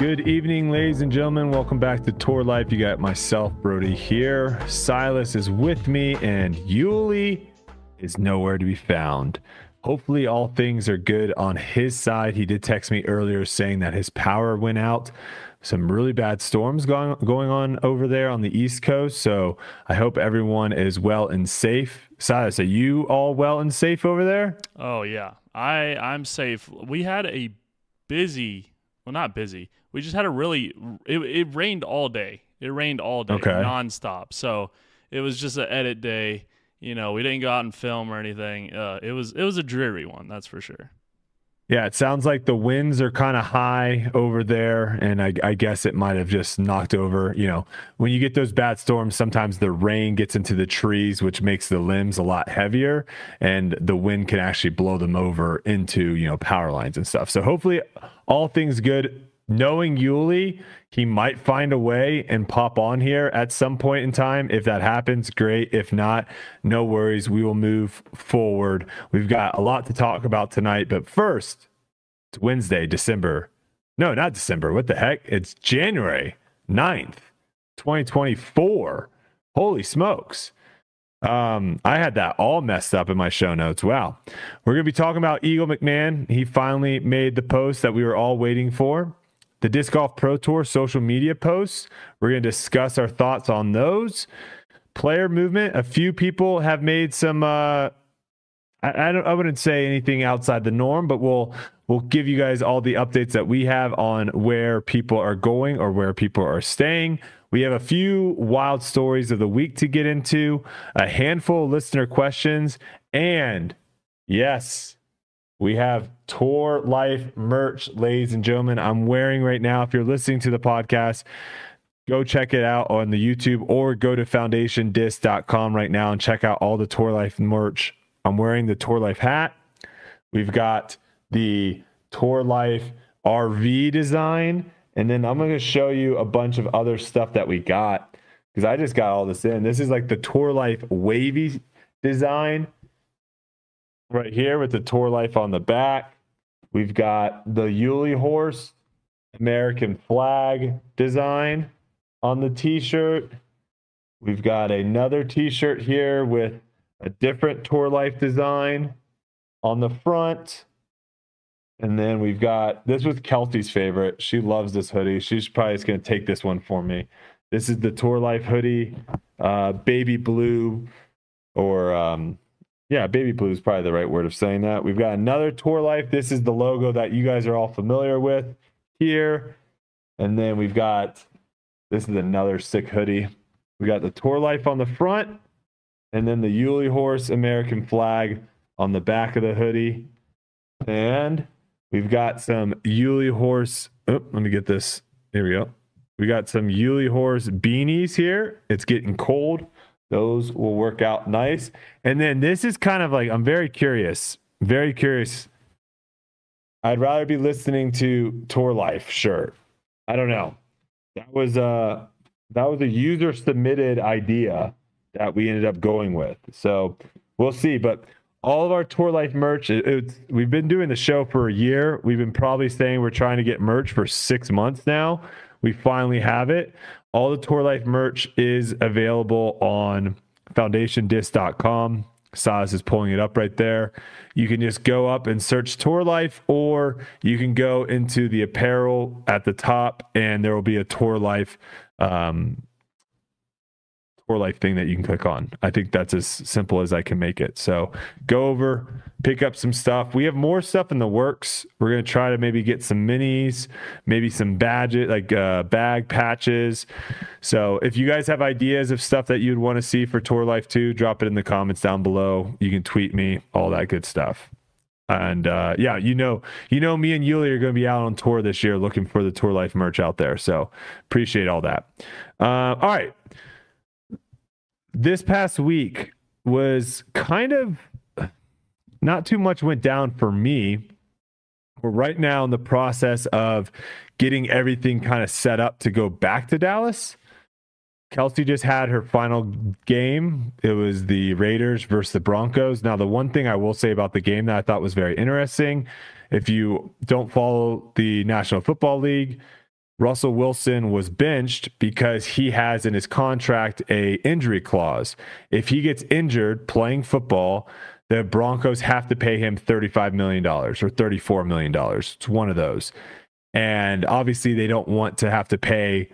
Good evening, ladies and gentlemen. Welcome back to Tour Life. You got myself, Brodie, here. Silas is with me, and Yuli is nowhere to be found. Hopefully, all things are good on his side. He did text me earlier saying that his power went out. Some really bad storms going going on over there on the East Coast. So I hope everyone is well and safe. Silas, are you all well and safe over there? Oh yeah, I I'm safe. We had a busy, well not busy. We just had a really. It, it rained all day. It rained all day, Okay. nonstop. So it was just an edit day. You know, we didn't go out and film or anything. Uh, it was it was a dreary one, that's for sure. Yeah, it sounds like the winds are kind of high over there, and I, I guess it might have just knocked over. You know, when you get those bad storms, sometimes the rain gets into the trees, which makes the limbs a lot heavier, and the wind can actually blow them over into you know power lines and stuff. So hopefully, all things good. Knowing Yuli, he might find a way and pop on here at some point in time. If that happens, great. If not, no worries. We will move forward. We've got a lot to talk about tonight, but first, it's Wednesday, December. No, not December. What the heck? It's January 9th, 2024. Holy smokes. Um, I had that all messed up in my show notes. Wow. We're going to be talking about Eagle McMahon. He finally made the post that we were all waiting for. The Disc Golf Pro Tour social media posts. We're going to discuss our thoughts on those. Player movement. A few people have made some uh I, I don't I wouldn't say anything outside the norm, but we'll we'll give you guys all the updates that we have on where people are going or where people are staying. We have a few wild stories of the week to get into, a handful of listener questions, and yes, we have Tour Life merch, ladies and gentlemen. I'm wearing right now. If you're listening to the podcast, go check it out on the YouTube or go to foundationdiscs.com right now and check out all the Tour Life merch. I'm wearing the Tour Life hat. We've got the Tour Life RV design. And then I'm going to show you a bunch of other stuff that we got because I just got all this in. This is like the Tour Life wavy design right here with the Tour Life on the back. We've got the Yuli horse American flag design on the t-shirt. We've got another t-shirt here with a different Tour Life design on the front. And then we've got this was Kelsey's favorite. She loves this hoodie. She's probably just gonna take this one for me. This is the Tour Life hoodie, uh, baby blue, or um, yeah, baby blue is probably the right word of saying that. We've got another Tour Life. This is the logo that you guys are all familiar with here. And then we've got this is another sick hoodie. We got the Tour Life on the front, and then the Yuli Horse American flag on the back of the hoodie. And we've got some Yuli Horse. Oh, let me get this. Here we go. We got some Yuli Horse beanies here. It's getting cold. Those will work out nice. And then this is kind of like, I'm very curious, very curious. I'd rather be listening to Tour Life shirt. I don't know. That was a that was a user submitted idea that we ended up going with. So we'll see. But all of our Tour Life merch, it, we've been doing the show for a year. We've been probably saying we're trying to get merch for six months now. We finally have it. All the Tour Life merch is available on foundationdiscs.com. Silas is pulling it up right there. You can just go up and search Tour Life, or you can go into the apparel at the top, and there will be a Tour Life um, Tour Life thing that you can click on. I think that's as simple as I can make it. So go over, pick up some stuff. We have more stuff in the works. We're gonna try to maybe get some minis, maybe some badges, like uh, bag patches. So if you guys have ideas of stuff that you'd want to see for Tour Life 2, drop it in the comments down below. You can tweet me, all that good stuff. And uh, yeah, you know, you know, me and Yuli are going to be out on tour this year, looking for the Tour Life merch out there. So appreciate all that. Uh, all right, this past week was kind of not too much went down for me. We're right now in the process of getting everything kind of set up to go back to Dallas. Kelsey just had her final game. It was the Raiders versus the Broncos. Now, the one thing I will say about the game that I thought was very interesting if you don't follow the National Football League, Russell Wilson was benched because he has in his contract a injury clause. If he gets injured playing football, the Broncos have to pay him $35 million or $34 million. It's one of those. And obviously, they don't want to have to pay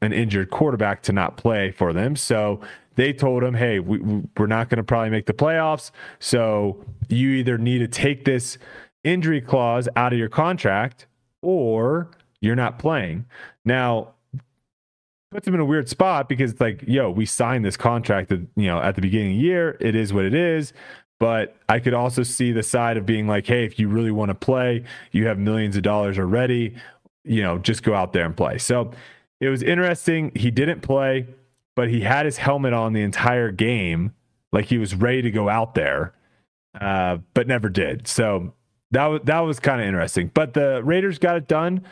an injured quarterback to not play for them. So they told him, hey, we, we're not going to probably make the playoffs. So you either need to take this injury clause out of your contract or you're not playing. Now, puts him in a weird spot because it's like, yo, we signed this contract at, you know, at the beginning of the year. It is what it is. But I could also see the side of being like, hey, if you really want to play, you have millions of dollars already, you know, just go out there and play. So it was interesting. He didn't play, but he had his helmet on the entire game, like he was ready to go out there, uh, but never did. So that that was kind of interesting. But the Raiders got it done.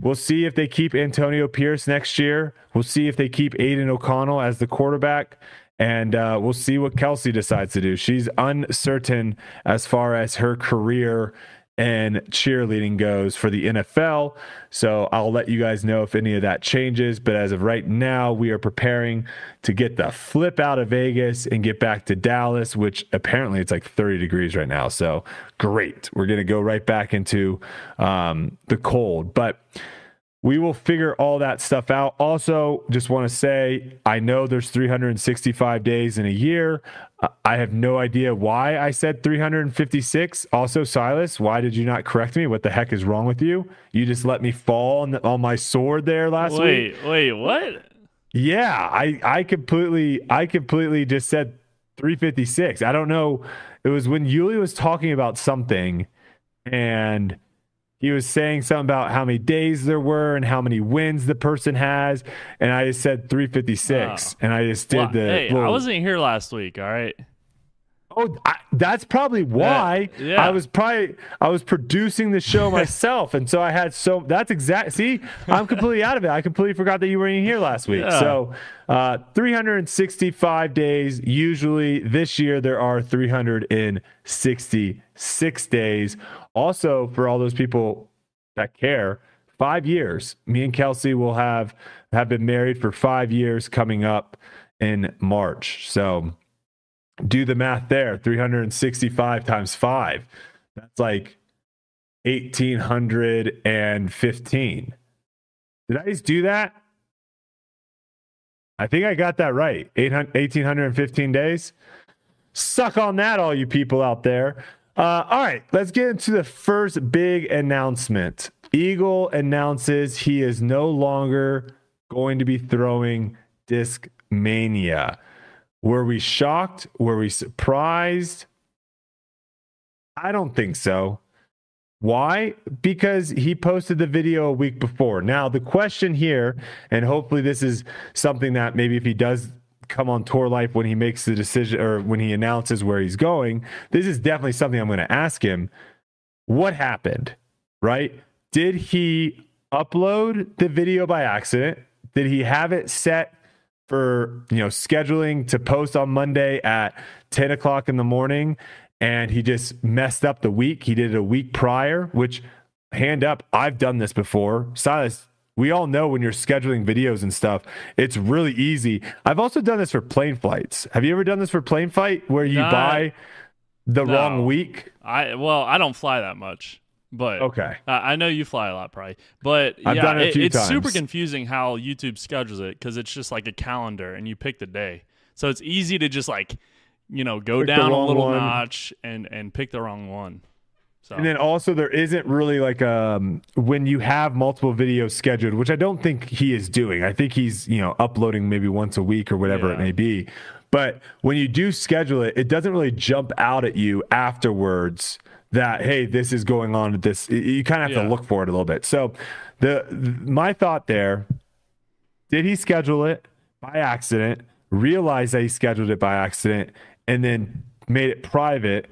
We'll see if they keep Antonio Pierce next year. We'll see if they keep Aidan O'Connell as the quarterback. And uh, we'll see what Kelsey decides to do. She's uncertain as far as her career and cheerleading goes for the NFL. So I'll let you guys know if any of that changes. But as of right now, we are preparing to get the flip out of Vegas and get back to Dallas, which apparently it's like 30 degrees right now. So great. We're going to go right back into um, the cold. But we will figure all that stuff out. Also, just want to say, I know there's 365 days in a year. I have no idea why I said 356. Also, Silas, why did you not correct me? What the heck is wrong with you? You just let me fall on, the, on my sword there last wait, week. Wait, wait, what? Yeah, I I completely I completely just said 356. I don't know. It was when Yuli was talking about something and he was saying something about how many days there were and how many wins the person has, and I just said 356, and I just did well, the. Hey, little, I wasn't here last week. All right. Oh, I, that's probably why yeah, yeah. I was probably I was producing the show myself, and so I had so that's exact. See, I'm completely out of it. I completely forgot that you were in here last week. Yeah. So, uh, 365 days. Usually, this year there are 366 days. Also, for all those people that care, five years. Me and Kelsey will have have been married for five years coming up in March. So do the math there 365 times 5 that's like 1815 did i just do that i think i got that right 1815 days suck on that all you people out there uh, all right let's get into the first big announcement eagle announces he is no longer going to be throwing disc mania were we shocked? Were we surprised? I don't think so. Why? Because he posted the video a week before. Now, the question here, and hopefully this is something that maybe if he does come on tour life when he makes the decision or when he announces where he's going, this is definitely something I'm going to ask him. What happened? Right? Did he upload the video by accident? Did he have it set for you know scheduling to post on Monday at 10 o'clock in the morning and he just messed up the week. He did it a week prior, which hand up, I've done this before. Silas, we all know when you're scheduling videos and stuff, it's really easy. I've also done this for plane flights. Have you ever done this for plane flight where you Not, buy the no. wrong week? I well, I don't fly that much. But okay, uh, I know you fly a lot, probably. But I've yeah, it few it's times. super confusing how YouTube schedules it because it's just like a calendar and you pick the day, so it's easy to just like, you know, go Pick down a little one. notch and and pick the wrong one. So And then also there isn't really like um when you have multiple videos scheduled, which I don't think he is doing. I think he's, you know, uploading maybe once a week or whatever it may be. But when you do schedule it, it doesn't really jump out at you afterwards that hey, this is going on at this you kind of have Yeah. to look for it a little bit. So the my thought there, did he schedule it by accident, realize that he scheduled it by accident, and then made it private?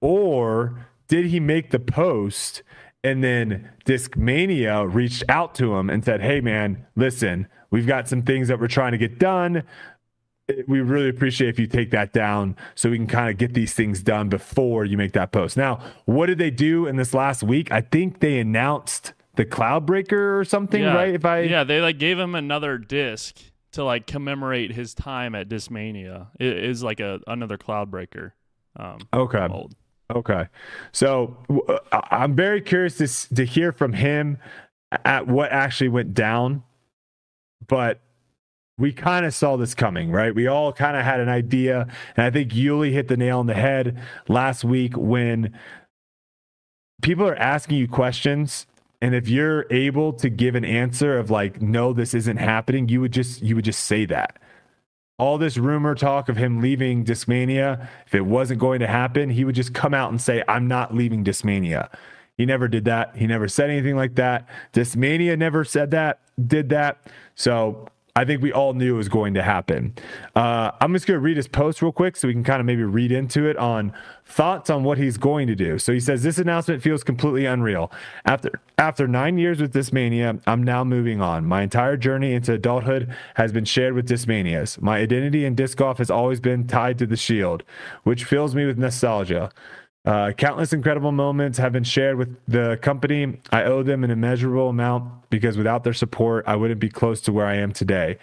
Or did he make the post and then Discmania reached out to him and said, Hey, man, listen, we've got some things that we're trying to get done. We really appreciate if you take that down so we can kind of get these things done before you make that post. Now, what did they do in this last week? I think they announced the Cloudbreaker or something, yeah, right? If I yeah, they like gave him another disc to like commemorate his time at Discmania. It is like a another Cloudbreaker. Um, okay. mold. Okay. So uh, I'm very curious to, to hear from him at what actually went down. But we kind of saw this coming, right? We all kind of had an idea. And I think Yuli hit the nail on the head last week when people are asking you questions. And if you're able to give an answer of like, no, this isn't happening, you would just you would just say that all this rumor talk of him leaving Discmania, if it wasn't going to happen, he would just come out and say, I'm not leaving Discmania. He never did that. He never said anything like that. Discmania never said that, did that. So I think we all knew it was going to happen. Uh, I'm just going to read his post real quick so we can kind of maybe read into it on thoughts on what he's going to do. So he says this announcement feels completely unreal. After after nine years with Discmania, I'm now moving on. My entire journey into adulthood has been shared with Discmanias. My identity in disc golf has always been tied to the Shield, which fills me with nostalgia. Uh, countless incredible moments have been shared with the company. I owe them an immeasurable amount because without their support, I wouldn't be close to where I am today.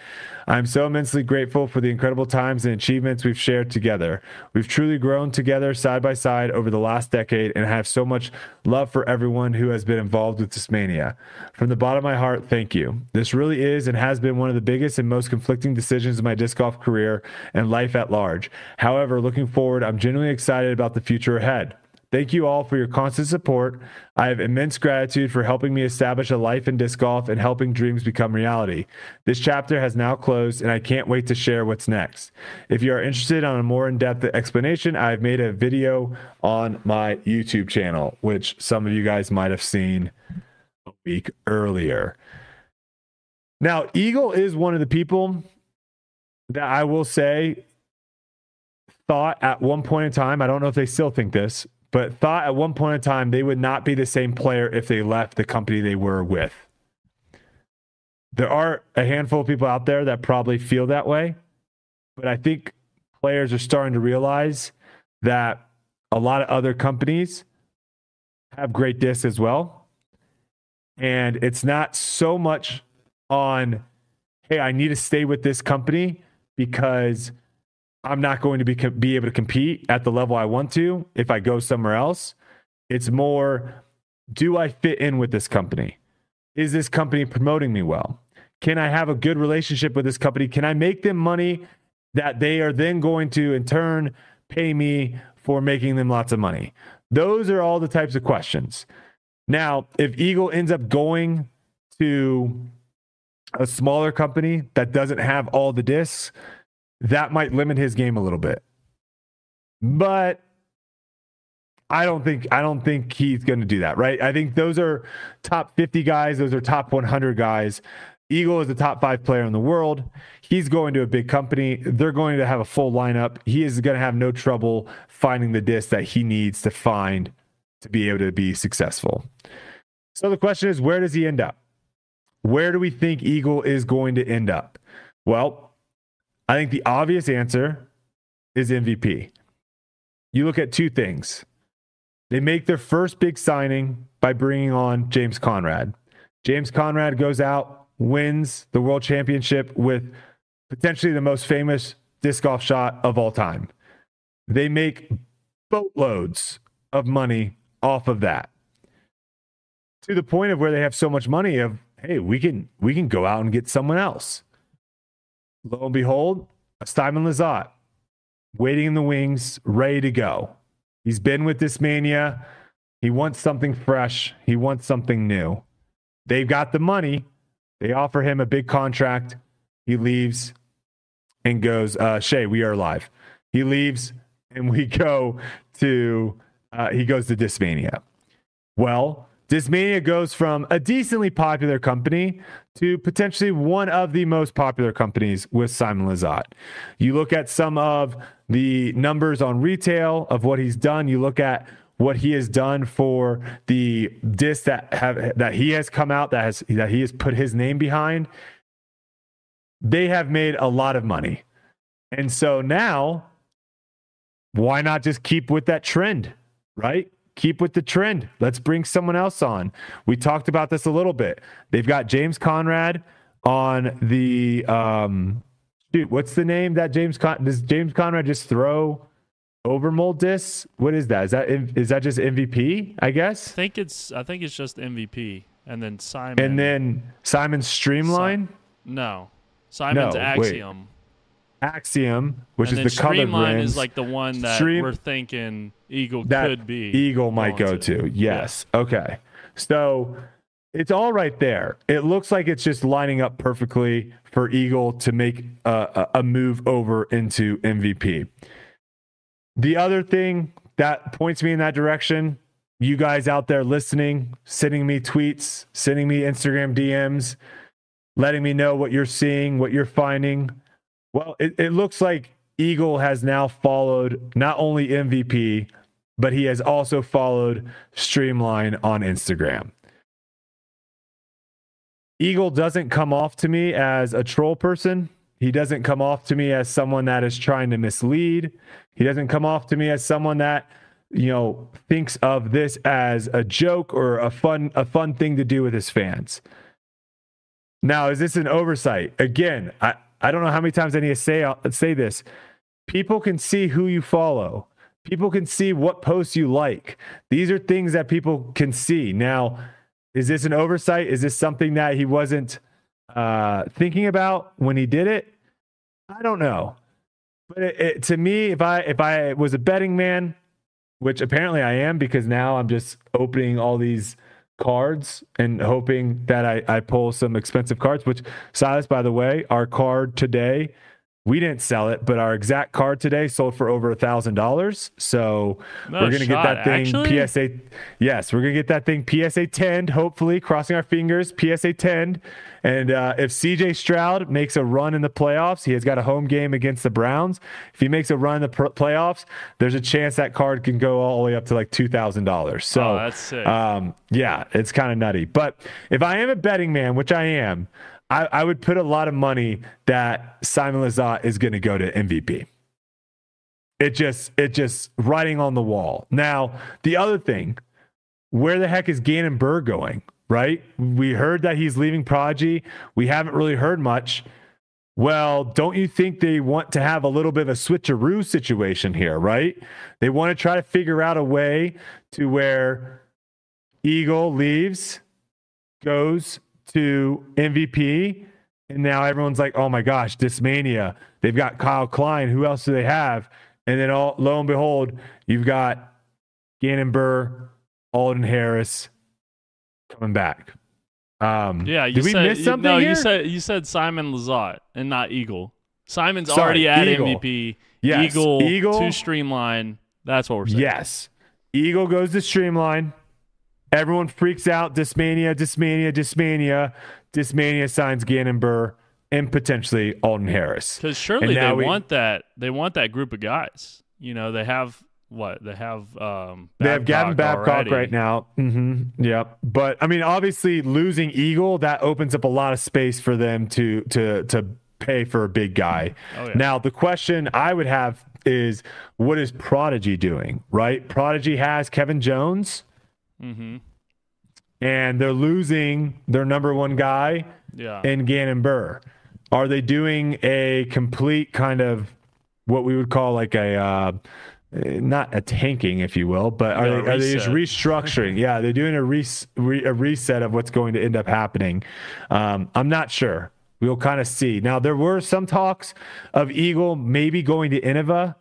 I'm so immensely grateful for the incredible times and achievements we've shared together. We've truly grown together side by side over the last decade and I have so much love for everyone who has been involved with Discmania. From the bottom of my heart, thank you. This really is and has been one of the biggest and most conflicting decisions of my disc golf career and life at large. However, looking forward, I'm genuinely excited about the future ahead. Thank you all for your constant support. I have immense gratitude for helping me establish a life in disc golf and helping dreams become reality. This chapter has now closed, and I can't wait to share what's next. If you are interested on a more in depth explanation, I've made a video on my YouTube channel, which some of you guys might have seen a week earlier. Now, Eagle is one of the people that I will say thought at one point in time, I don't know if they still think this, but thought at one point in time they would not be the same player if they left the company they were with. There are a handful of people out there that probably feel that way, but I think players are starting to realize that a lot of other companies have great discs as well. And it's not so much on, hey, I need to stay with this company because I'm not going to be be able to compete at the level I want to if I go somewhere else. It's more do I fit in with this company? Is this company promoting me well? Can I have a good relationship with this company? Can I make them money that they are then going to in turn pay me for making them lots of money? Those are all the types of questions. Now, if Eagle ends up going to a smaller company that doesn't have all the discs, that might limit his game a little bit. But I don't think I don't think he's going to do that, right? I think those are top 50 guys, those are top 100 guys. Eagle is the top 5 player in the world. He's going to a big company. They're going to have a full lineup. He is going to have no trouble finding the disc that he needs to find to be able to be successful. So the question is where does he end up? Where do we think Eagle is going to end up? Well, I think the obvious answer is MVP. You look at two things. They make their first big signing by bringing on James Conrad. James Conrad goes out, wins the world championship with potentially the most famous disc golf shot of all time. They make boatloads of money off of that. To the point of where they have so much money of, hey, we can we can go out and get someone else. Lo and behold, Simon Lizotte waiting in the wings, ready to go. He's been with Discmania. He wants something fresh. He wants something new. They've got the money. They offer him a big contract. He leaves and goes, uh, Shay, we are live. He leaves and we go to, uh, he goes to Discmania. Well, Discmania goes from a decently popular company to potentially one of the most popular companies with Simon Lizotte. You look at some of the numbers on retail of what he's done. You look at what he has done for the disc that have that he has come out that has that he has put his name behind. They have made a lot of money. And so now why not just keep with that trend, right? Keep with the trend. Let's bring someone else on. We talked about this a little bit. They've got James Conrad on the um dude, what's the name that James Con does James Conrad just throw overmold discs? What is that? Is that is that just MVP, I guess. I think it's I think it's just MVP, and then Simon. And then Simon Streamline, no, Simon's No, wait. Axiom. Which and is the colored Streamline rims. is like the one that Stream- we're thinking Eagle that could be. Eagle might go going to. Yes. Okay. So it's all right there. It looks like it's just lining up perfectly for Eagle to make a a move over into MVP. The other thing that points me in that direction, you guys out there listening, sending me tweets, sending me Instagram DMs, letting me know what you're seeing, what you're finding. Well, it, it looks like Eagle has now followed not only MVP, but he has also followed Streamline on Instagram. Eagle doesn't come off to me as a troll person. He doesn't come off to me as someone that is trying to mislead. He doesn't come off to me as someone that, you know, thinks of this as a joke or a fun a fun thing to do with his fans. Now, is this an oversight? Again, I, I don't know how many times I need to say say this. People can see who you follow. People can see what posts you like. These are things that people can see. Now, is this an oversight? Is this something that he wasn't uh, thinking about when he did it? I don't know. But it, it, to me, if I if I was a betting man, which apparently I am because now I'm just opening all these cards and hoping that I, I pull some expensive cards, which Silas, by the way, our card today, we didn't sell it, but our exact card today sold for over a thousand dollars. So No we're gonna shot, get that thing actually? PSA. Yes, we're gonna get that thing PSA 10, hopefully, crossing our fingers, PSA 10. And uh, if CJ Stroud makes a run in the playoffs, he has got a home game against the Browns. If he makes a run in the pr- playoffs, there's a chance that card can go all the way up to like two thousand dollars. So Oh, um, yeah, it's kind of nutty. But if I am a betting man, which I am, I, I would put a lot of money that Simon Lizotte is going to go to MVP. It just, it just writing on the wall. Now, the other thing, where the heck is Gannon Buhr going? Right? We heard that he's leaving Prodigy. We haven't really heard much. Well, don't you think they want to have a little bit of a switcheroo situation here, right? They want to try to figure out a way to where Eagle leaves, goes to MVP, and now everyone's like, oh my gosh, Discmania. They've got Kyle Klein. Who else do they have? And then all, lo and behold, you've got Gannon Buhr, Alden Harris coming back. Um, Yeah, you did we said miss something no. here? You said you said Simon Lizotte and not Eagle. Simon's Sorry, already at Eagle. MVP. Yes, Eagle, Eagle- to Streamline. That's what we're saying. Yes. Eagle goes to Streamline. Everyone freaks out. Discmania, Discmania, Discmania. Discmania signs Gannon Buhr and potentially Alden Harris. Because surely they we- want that. They want that group of guys. You know, they have what? They have. Um, They have Gavin Babcock already. right now. hmm Yep. But I mean, obviously, losing Eagle that opens up a lot of space for them to to to pay for a big guy. Oh, yeah. Now, the question I would have is, what is Prodigy doing? Right? Prodigy has Kevin Jones, Mm-hmm. and they're losing their number one guy Yeah. in Gannon Buhr. Are they doing a complete kind of what we would call like a uh, not a tanking, if you will, but are, Yeah, they, are they just restructuring? yeah, they're doing a, res- re- a reset of what's going to end up happening. Um, I'm not sure. We'll kind of see. Now, there were some talks of Eagle maybe going to Innova.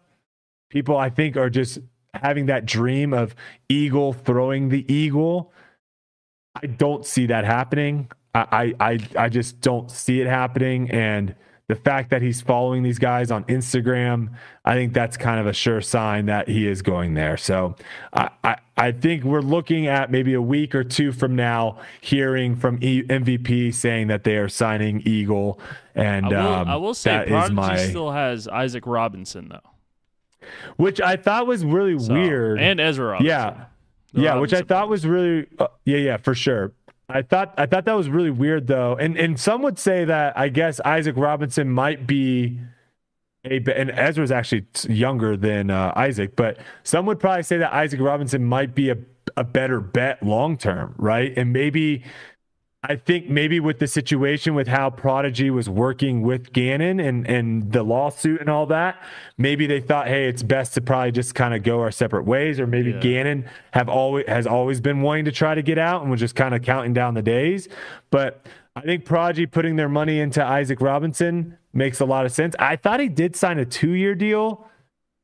People, I think, are just having that dream of Eagle throwing the Eagle. I don't see that happening. I, I, I, just don't see it happening. And the fact that he's following these guys on Instagram, I think that's kind of a sure sign that he is going there. So I, I, I think we're looking at maybe a week or two from now hearing from e- MVP saying that they are signing Eagle. And I will, um, I will say that is Prodigy my, still has Isaac Robinson though, which I thought was really So- weird. and Ezra. Robinson. Yeah. The yeah, which I thought was really uh, yeah, yeah, for sure. I thought I thought that was really weird though. And and some would say that I guess Isaac Robinson might be a and Ezra's actually younger than uh, Isaac, but some would probably say that Isaac Robinson might be a a better bet long term, right? And maybe I think maybe with the situation with how Prodigy was working with Gannon and and the lawsuit and all that, maybe they thought, hey, it's best to probably just kind of go our separate ways, or maybe yeah. Gannon have always has always been wanting to try to get out and was just kind of counting down the days. But I think Prodigy putting their money into Isaac Robinson makes a lot of sense. I thought he did sign a two year deal.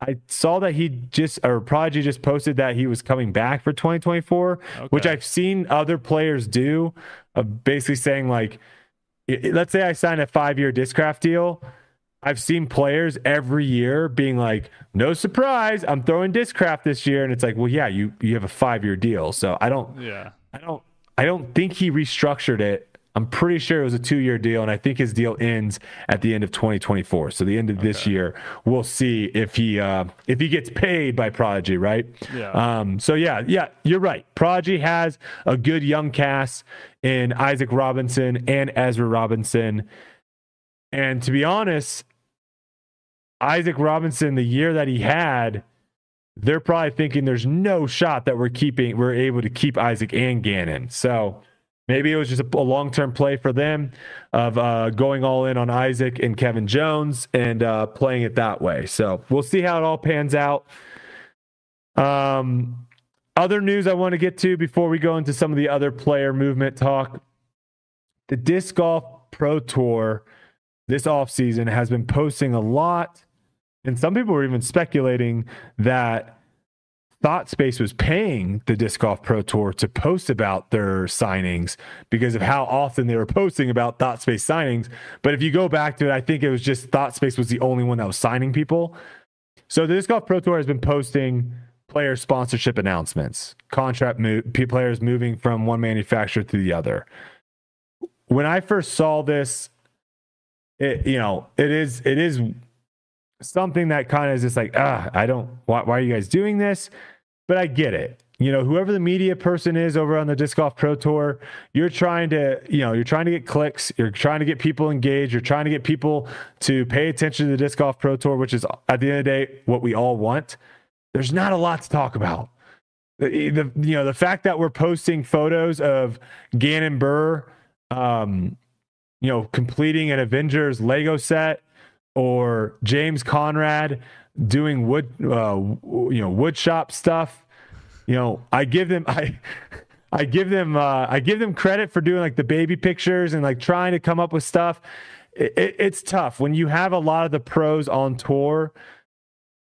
I saw that he just or Prodigy just posted that he was coming back for 2024, okay. which I've seen other players do, of basically saying like, let's say I sign a five year Discraft deal. I've seen players every year being like, "No surprise, I'm throwing Discraft this year," and it's like, "Well, yeah, you you have a five year deal, so I don't, yeah, I don't, I don't think he restructured it I'm pretty sure it was a two year deal, and I think his deal ends at the end of 2024. So the end of okay. this year, we'll see if he uh, if he gets paid by Prodigy, right? Yeah. Um, so yeah, yeah, you're right. Prodigy has a good young cast in Isaac Robinson and Ezra Robinson, and to be honest, Isaac Robinson, the year that he had they're probably thinking there's no shot that we're keeping we're able to keep Isaac and Gannon. So Maybe it was just a, long term play for them of uh, going all in on Isaac and Kevin Jones and uh, playing it that way. So we'll see how it all pans out. Um, other news I want to get to before we go into some of the other player movement talk. The Disc Golf Pro Tour this offseason has been posting a lot. And some people were even speculating that ThoughtSpace was paying the Disc Golf Pro Tour to post about their signings because of how often they were posting about ThoughtSpace signings. But if you go back to it, I think it was just ThoughtSpace was the only one that was signing people. So the Disc Golf Pro Tour has been posting player sponsorship announcements, contract mo- players moving from one manufacturer to the other. When I first saw this, it you know it is it is something that kind of is just like, ah, I don't, why, why are you guys doing this? But I get it. You know, whoever the media person is over on the Disc Golf Pro Tour, you're trying to, you know, you're trying to get clicks, you're trying to get people engaged, you're trying to get people to pay attention to the Disc Golf Pro Tour, which is at the end of the day what we all want. There's not a lot to talk about. The, the you know the fact that we're posting photos of Gannon Buhr um, you know, completing an Avengers Lego set or James Conrad doing wood, uh, you know, wood shop stuff. You know, I give them I. I give them uh, I give them credit for doing like the baby pictures and like trying to come up with stuff. It, it, it's tough when you have a lot of the pros on tour.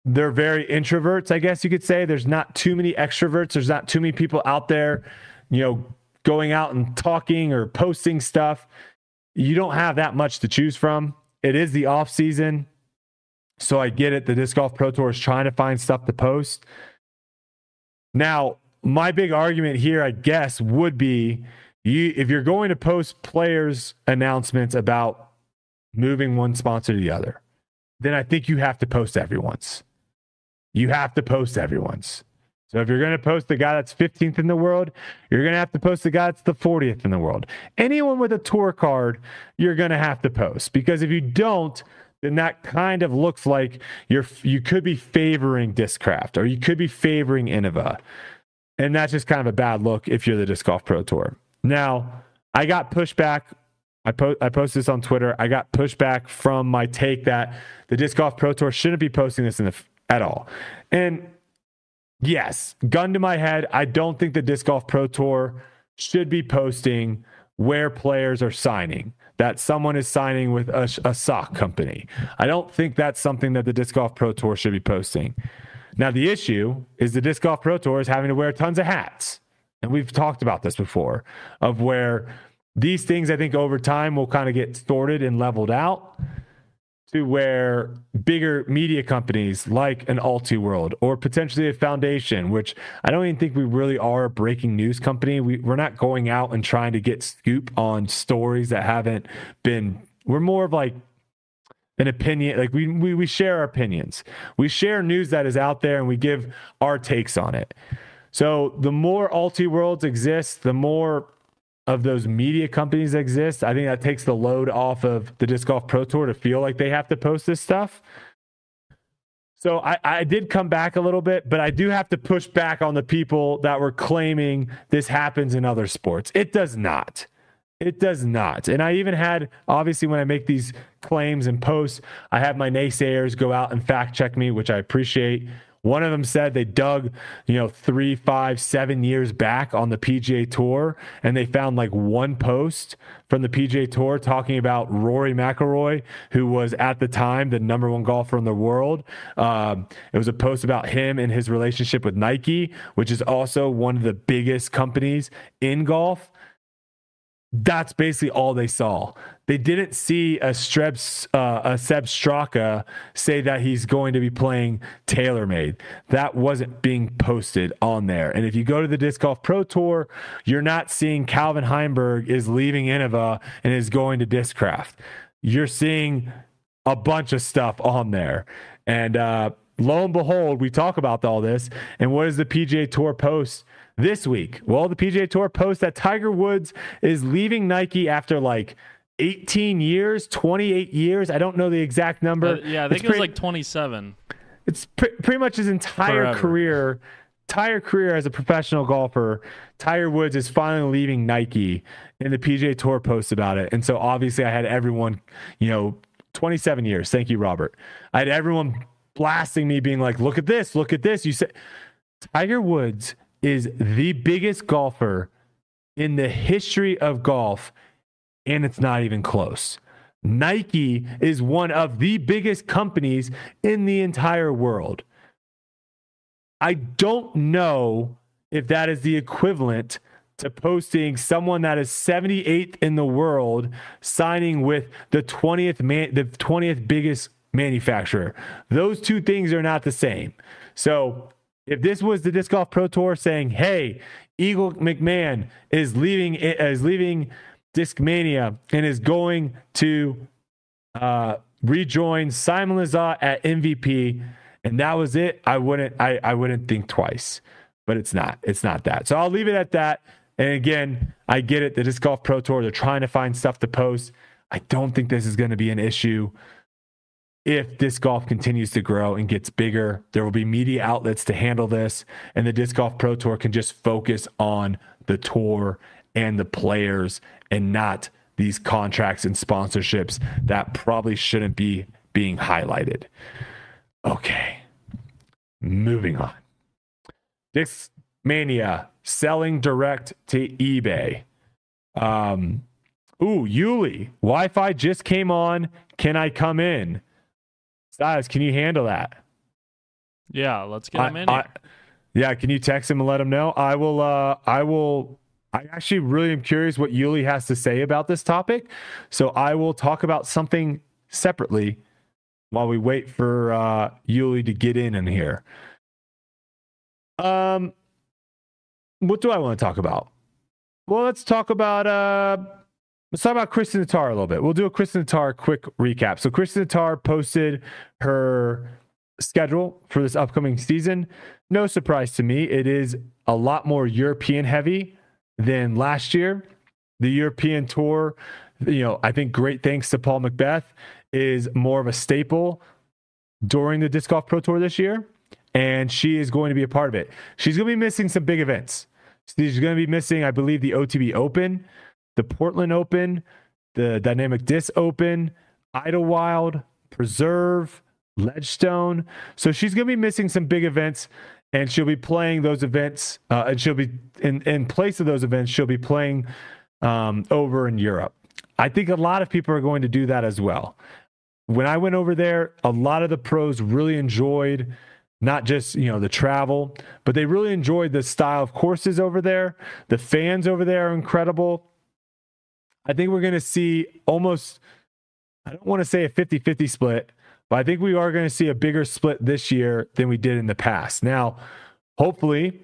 They're very introverts, I guess you could say. There's not too many extroverts. There's not too many people out there, you know, going out and talking or posting stuff. You don't have that much to choose from. It is the off season, so I get it. The disc golf pro tour is trying to find stuff to post. Now, my big argument here, I guess, would be you if you're going to post players' announcements about moving one sponsor to the other, then I think you have to post everyone's. You have to post everyone's. So if you're going to post the guy that's 15th in the world, you're going to have to post the guy that's the 40th in the world. Anyone with a tour card, you're going to have to post because if you don't, then that kind of looks like you're you could be favoring Discraft or you could be favoring Innova. And that's just kind of a bad look if you're the Disc Golf Pro Tour. Now, I got pushback. I, po- I posted this on Twitter. I got pushback from my take that the Disc Golf Pro Tour shouldn't be posting this in the, at all. And yes, gun to my head, I don't think the Disc Golf Pro Tour should be posting where players are signing, that someone is signing with a, a sock company. I don't think that's something that the Disc Golf Pro Tour should be posting. Now, the issue is the Disc Golf Pro Tour is having to wear tons of hats. And we've talked about this before of where these things, I think, over time will kind of get sorted and leveled out to where bigger media companies like an Ultiworld or potentially a foundation, which I don't even think we really are a breaking news company. We, we're not going out and trying to get scoop on stories that haven't been, we're more of like an opinion. Like we, we, we share our opinions. We share news that is out there and we give our takes on it. So the more Ultiworlds exist, the more of those media companies exist, I think that takes the load off of the Disc Golf Pro Tour to feel like they have to post this stuff. So I, I did come back a little bit, but I do have to push back on the people that were claiming this happens in other sports. It does not. It does not. And I even had, obviously, when I make these claims and posts, I have my naysayers go out and fact check me, which I appreciate. One of them said they dug, you know, three, five, seven years back on the PGA Tour, and they found like one post from the PGA Tour talking about Rory McIlroy, who was at the time the number one golfer in the world. Um, it was a post about him and his relationship with Nike, which is also one of the biggest companies in golf that's basically all they saw. They didn't see a Strebs, uh, a Sepp Straka say that he's going to be playing TaylorMade. That wasn't being posted on there. And if you go to the Disc Golf Pro Tour, you're not seeing Calvin Heimburg is leaving Innova and is going to Discraft. You're seeing a bunch of stuff on there. And uh, lo and behold, we talk about all this. And what does the PGA Tour post? This week? Well, the PGA Tour posts that Tiger Woods is leaving Nike after like 18 years, 28 years. I don't know the exact number. Uh, yeah, I think it's it was like 27. It's pre- pretty much his entire Forever. career. Entire career as a professional golfer, Tiger Woods is finally leaving Nike, and the PGA Tour posts about it. And so obviously, I had everyone, you know, 27 years. Thank you, Robert. I had everyone blasting me, being like, "Look at this! Look at this!" You said Tiger Woods is the biggest golfer in the history of golf, and it's not even close. Nike is one of the biggest companies in the entire world. I don't know if that is the equivalent to posting someone that is 78th in the world signing with the 20th man, the 20th biggest manufacturer. Those two things are not the same. So if this was the Disc Golf Pro Tour saying, "Hey, Eagle McMahon is leaving is leaving Discmania and is going to uh, rejoin Simon Lizotte at MVP," and that was it, I wouldn't I, I wouldn't think twice. But it's not. It's not that. So I'll leave it at that. And again, I get it. The Disc Golf Pro Tour, they're trying to find stuff to post. I don't think this is going to be an issue if disc golf continues to grow and gets bigger, there will be media outlets to handle this, and the Disc Golf Pro Tour can just focus on the tour and the players and not these contracts and sponsorships that probably shouldn't be being highlighted. Okay, moving on. Discmania selling direct to eBay. Um, ooh, Yuli, Wi Fi just came on. Can I come in? Size, can you handle that? Yeah, let's get I, him in. I, yeah, can you text him and let him know? I will. Uh, I will. I actually really am curious what Yuli has to say about this topic, so I will talk about something separately while we wait for uh, Yuli to get in in here. Um, what do I want to talk about? Well, let's talk about uh Let's talk about Kristin Tattar a little bit. We'll do a Kristin Tattar quick recap. So Kristin Tattar posted her schedule for this upcoming season. No surprise to me, it is a lot more European heavy than last year. The European tour, you know, I think great thanks to Paul McBeth is more of a staple during the Disc Golf Pro Tour this year, and she is going to be a part of it. She's going to be missing some big events. She's going to be missing, I believe, the OTB Open the Portland Open, the Dynamic Disc Open, Idlewild, Preserve, Ledgestone. So she's going to be missing some big events, and she'll be playing those events. Uh, and she'll be in in place of those events. She'll be playing um, over in Europe. I think a lot of people are going to do that as well. When I went over there, a lot of the pros really enjoyed not just you know the travel, but they really enjoyed the style of courses over there. The fans over there are incredible. I think we're going to see almost, I don't want to say a 50 50 split, but I think we are going to see a bigger split this year than we did in the past. Now, hopefully,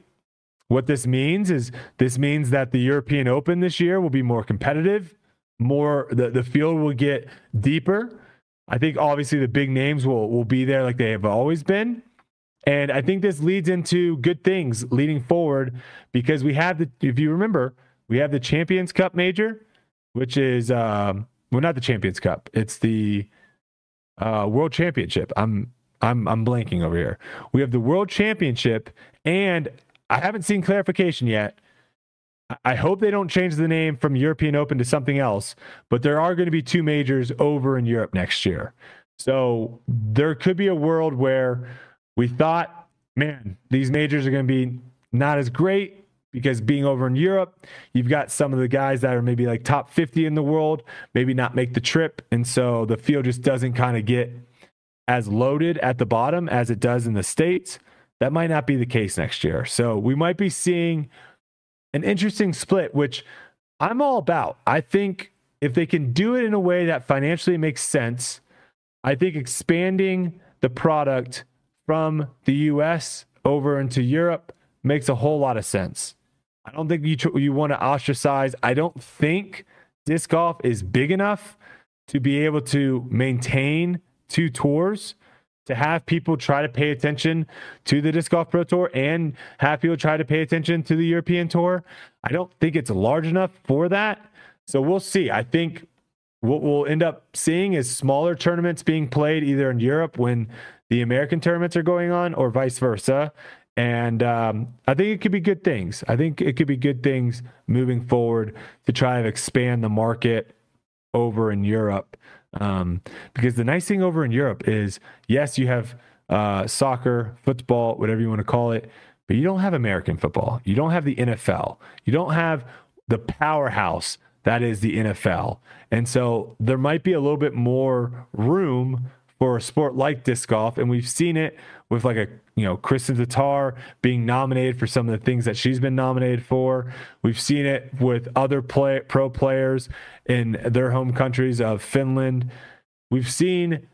what this means is this means that the European Open this year will be more competitive, more the, the field will get deeper. I think obviously the big names will will be there like they have always been. And I think this leads into good things leading forward because we have the if you remember, we have the Champions Cup major which is um, well, not the Champions Cup. It's the uh, World Championship. I'm I'm I'm blanking over here. We have the World Championship, and I haven't seen clarification yet. I hope they don't change the name from European Open to something else, but there are going to be two majors over in Europe next year. So there could be a world where we thought, man, these majors are going to be not as great because being over in Europe, you've got some of the guys that are maybe like top 50 in the world, maybe not make the trip. And so the field just doesn't kind of get as loaded at the bottom as it does in the States. That might not be the case next year. So we might be seeing an interesting split, which I'm all about. I think if they can do it in a way that financially makes sense, I think expanding the product from the US over into Europe makes a whole lot of sense. I don't think you you want to ostracize. I don't think disc golf is big enough to be able to maintain two tours to have people try to pay attention to the disc golf pro tour and have people try to pay attention to the European tour. I don't think it's large enough for that. So we'll see. I think what we'll end up seeing is smaller tournaments being played either in Europe when the American tournaments are going on or vice versa. And um, I think it could be good things. I think it could be good things moving forward to try to expand the market over in Europe. Um, because the nice thing over in Europe is, yes, you have uh, soccer, football, whatever you want to call it, but you don't have American football. You don't have the NFL. You don't have the powerhouse that is the NFL. And so there might be a little bit more room for a sport like disc golf. And we've seen it with like a, you know, Kristin Tattar being nominated for some of the things that she's been nominated for. We've seen it with other play, pro players in their home countries of Finland. We've seen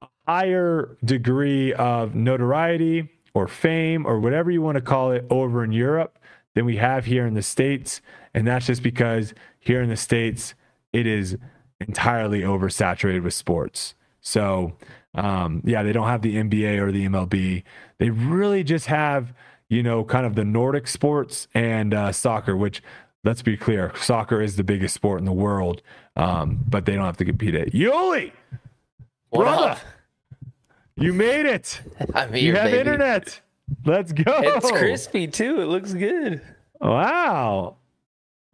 a higher degree of notoriety or fame or whatever you want to call it over in Europe than we have here in the States. And that's just because here in the States, it is entirely oversaturated with sports. So, um, yeah, they don't have the NBA or the MLB. They really just have, you know, kind of the Nordic sports and uh, soccer, which let's be clear, soccer is the biggest sport in the world, um, but they don't have to compete it. Yuli, brother, you made it. I'm here, you have baby. internet. Let's go. It's crispy too. It looks good. Wow.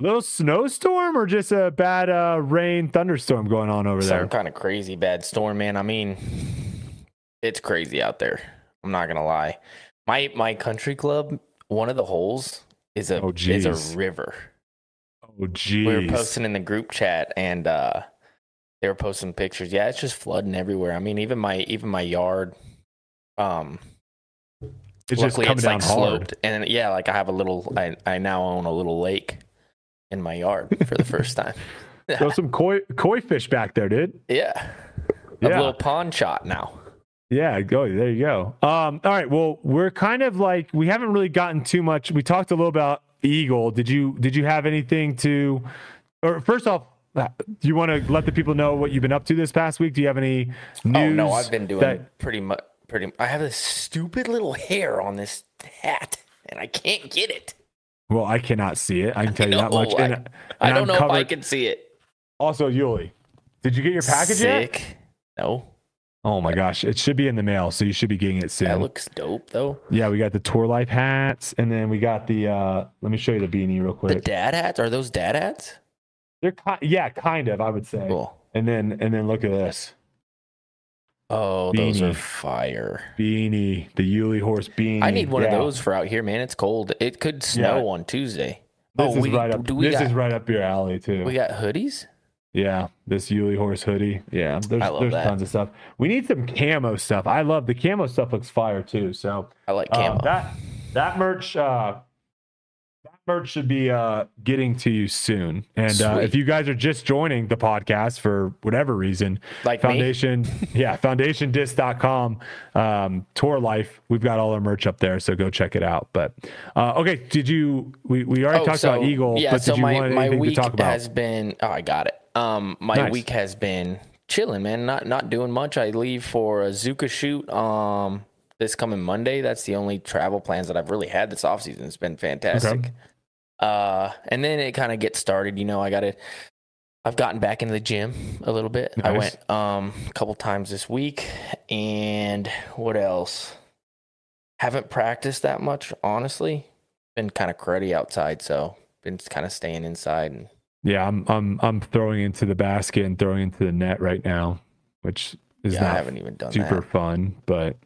Little snowstorm or just a bad uh, rain thunderstorm going on over there? Some kind of crazy bad storm, man. I mean, it's crazy out there. I'm not gonna lie. My my country club, one of the holes is a Oh, is a river. Oh, We were posting in the group chat and uh they were posting pictures. Yeah, it's just flooding everywhere. I mean, even my even my yard, um, It's just luckily coming it's down like hard. sloped, and yeah, like I have a little. I I now own a little lake in my yard for the first time. Throw some koi, koi fish back there, dude. yeah, a little pond shot now. Yeah, go. There you go. Um, all right. Well, we're kind of like we haven't really gotten too much. We talked a little about Eagle. Did you did you have anything to or first off, uh, do you want to let the people know what you've been up to this past week? Do you have any news? Oh no, I've been doing that- pretty much. Pretty. I have this stupid little hair on this hat, and I can't get it. Well, I cannot see it. I can tell you that much. I- And, I don't I'm know if I can see it. Also, Yuli, did you get your package yet? No, Oh my gosh, it should be in the mail, so you should be getting it soon. that looks dope though. yeah, we got the Tour Life hats, and then we got the. uh Let me show you the beanie real quick. The dad hats are those dad hats? They're ki- yeah, kind of. I would say. Cool. And then and then look at this Oh, those are fire. beanie, the Yuli horse beanie. I need one Yeah. of those for out here, man. It's cold. It could snow on Tuesday. This oh, is we, right up. this got, is right up your alley too. we got hoodies? yeah, this Yuli horse hoodie. Yeah, there's I love there's that. tons of stuff. We need some camo stuff. I love the camo stuff. Looks fire too. So I like uh, camo. that that merch. uh merch should be uh, getting to you soon. And uh, if you guys are just joining the podcast for whatever reason, like? Foundation, yeah, foundationdiscs.com, um, tour life. We've got all our merch up there, so go check it out. But uh, okay, did you? We, we already Oh, talked so, about Eagle, Yeah, but so did you my, want my week to talk about? has been oh I got it. Um my Nice. week has been chilling, man. Not not doing much. I leave for a Zuka shoot um this coming Monday. That's the only travel plans that I've really had this offseason. It's been fantastic. Uh and then it kind of gets started, you know, I gotta I've gotten back into the gym a little bit. I went um a couple times this week, and what else? Haven't practiced that much, honestly. Been kind of cruddy outside, so been kind of staying inside. And Yeah, I'm I'm I'm throwing into the basket and throwing into the net right now, which is yeah, I not haven't even done super that. fun, but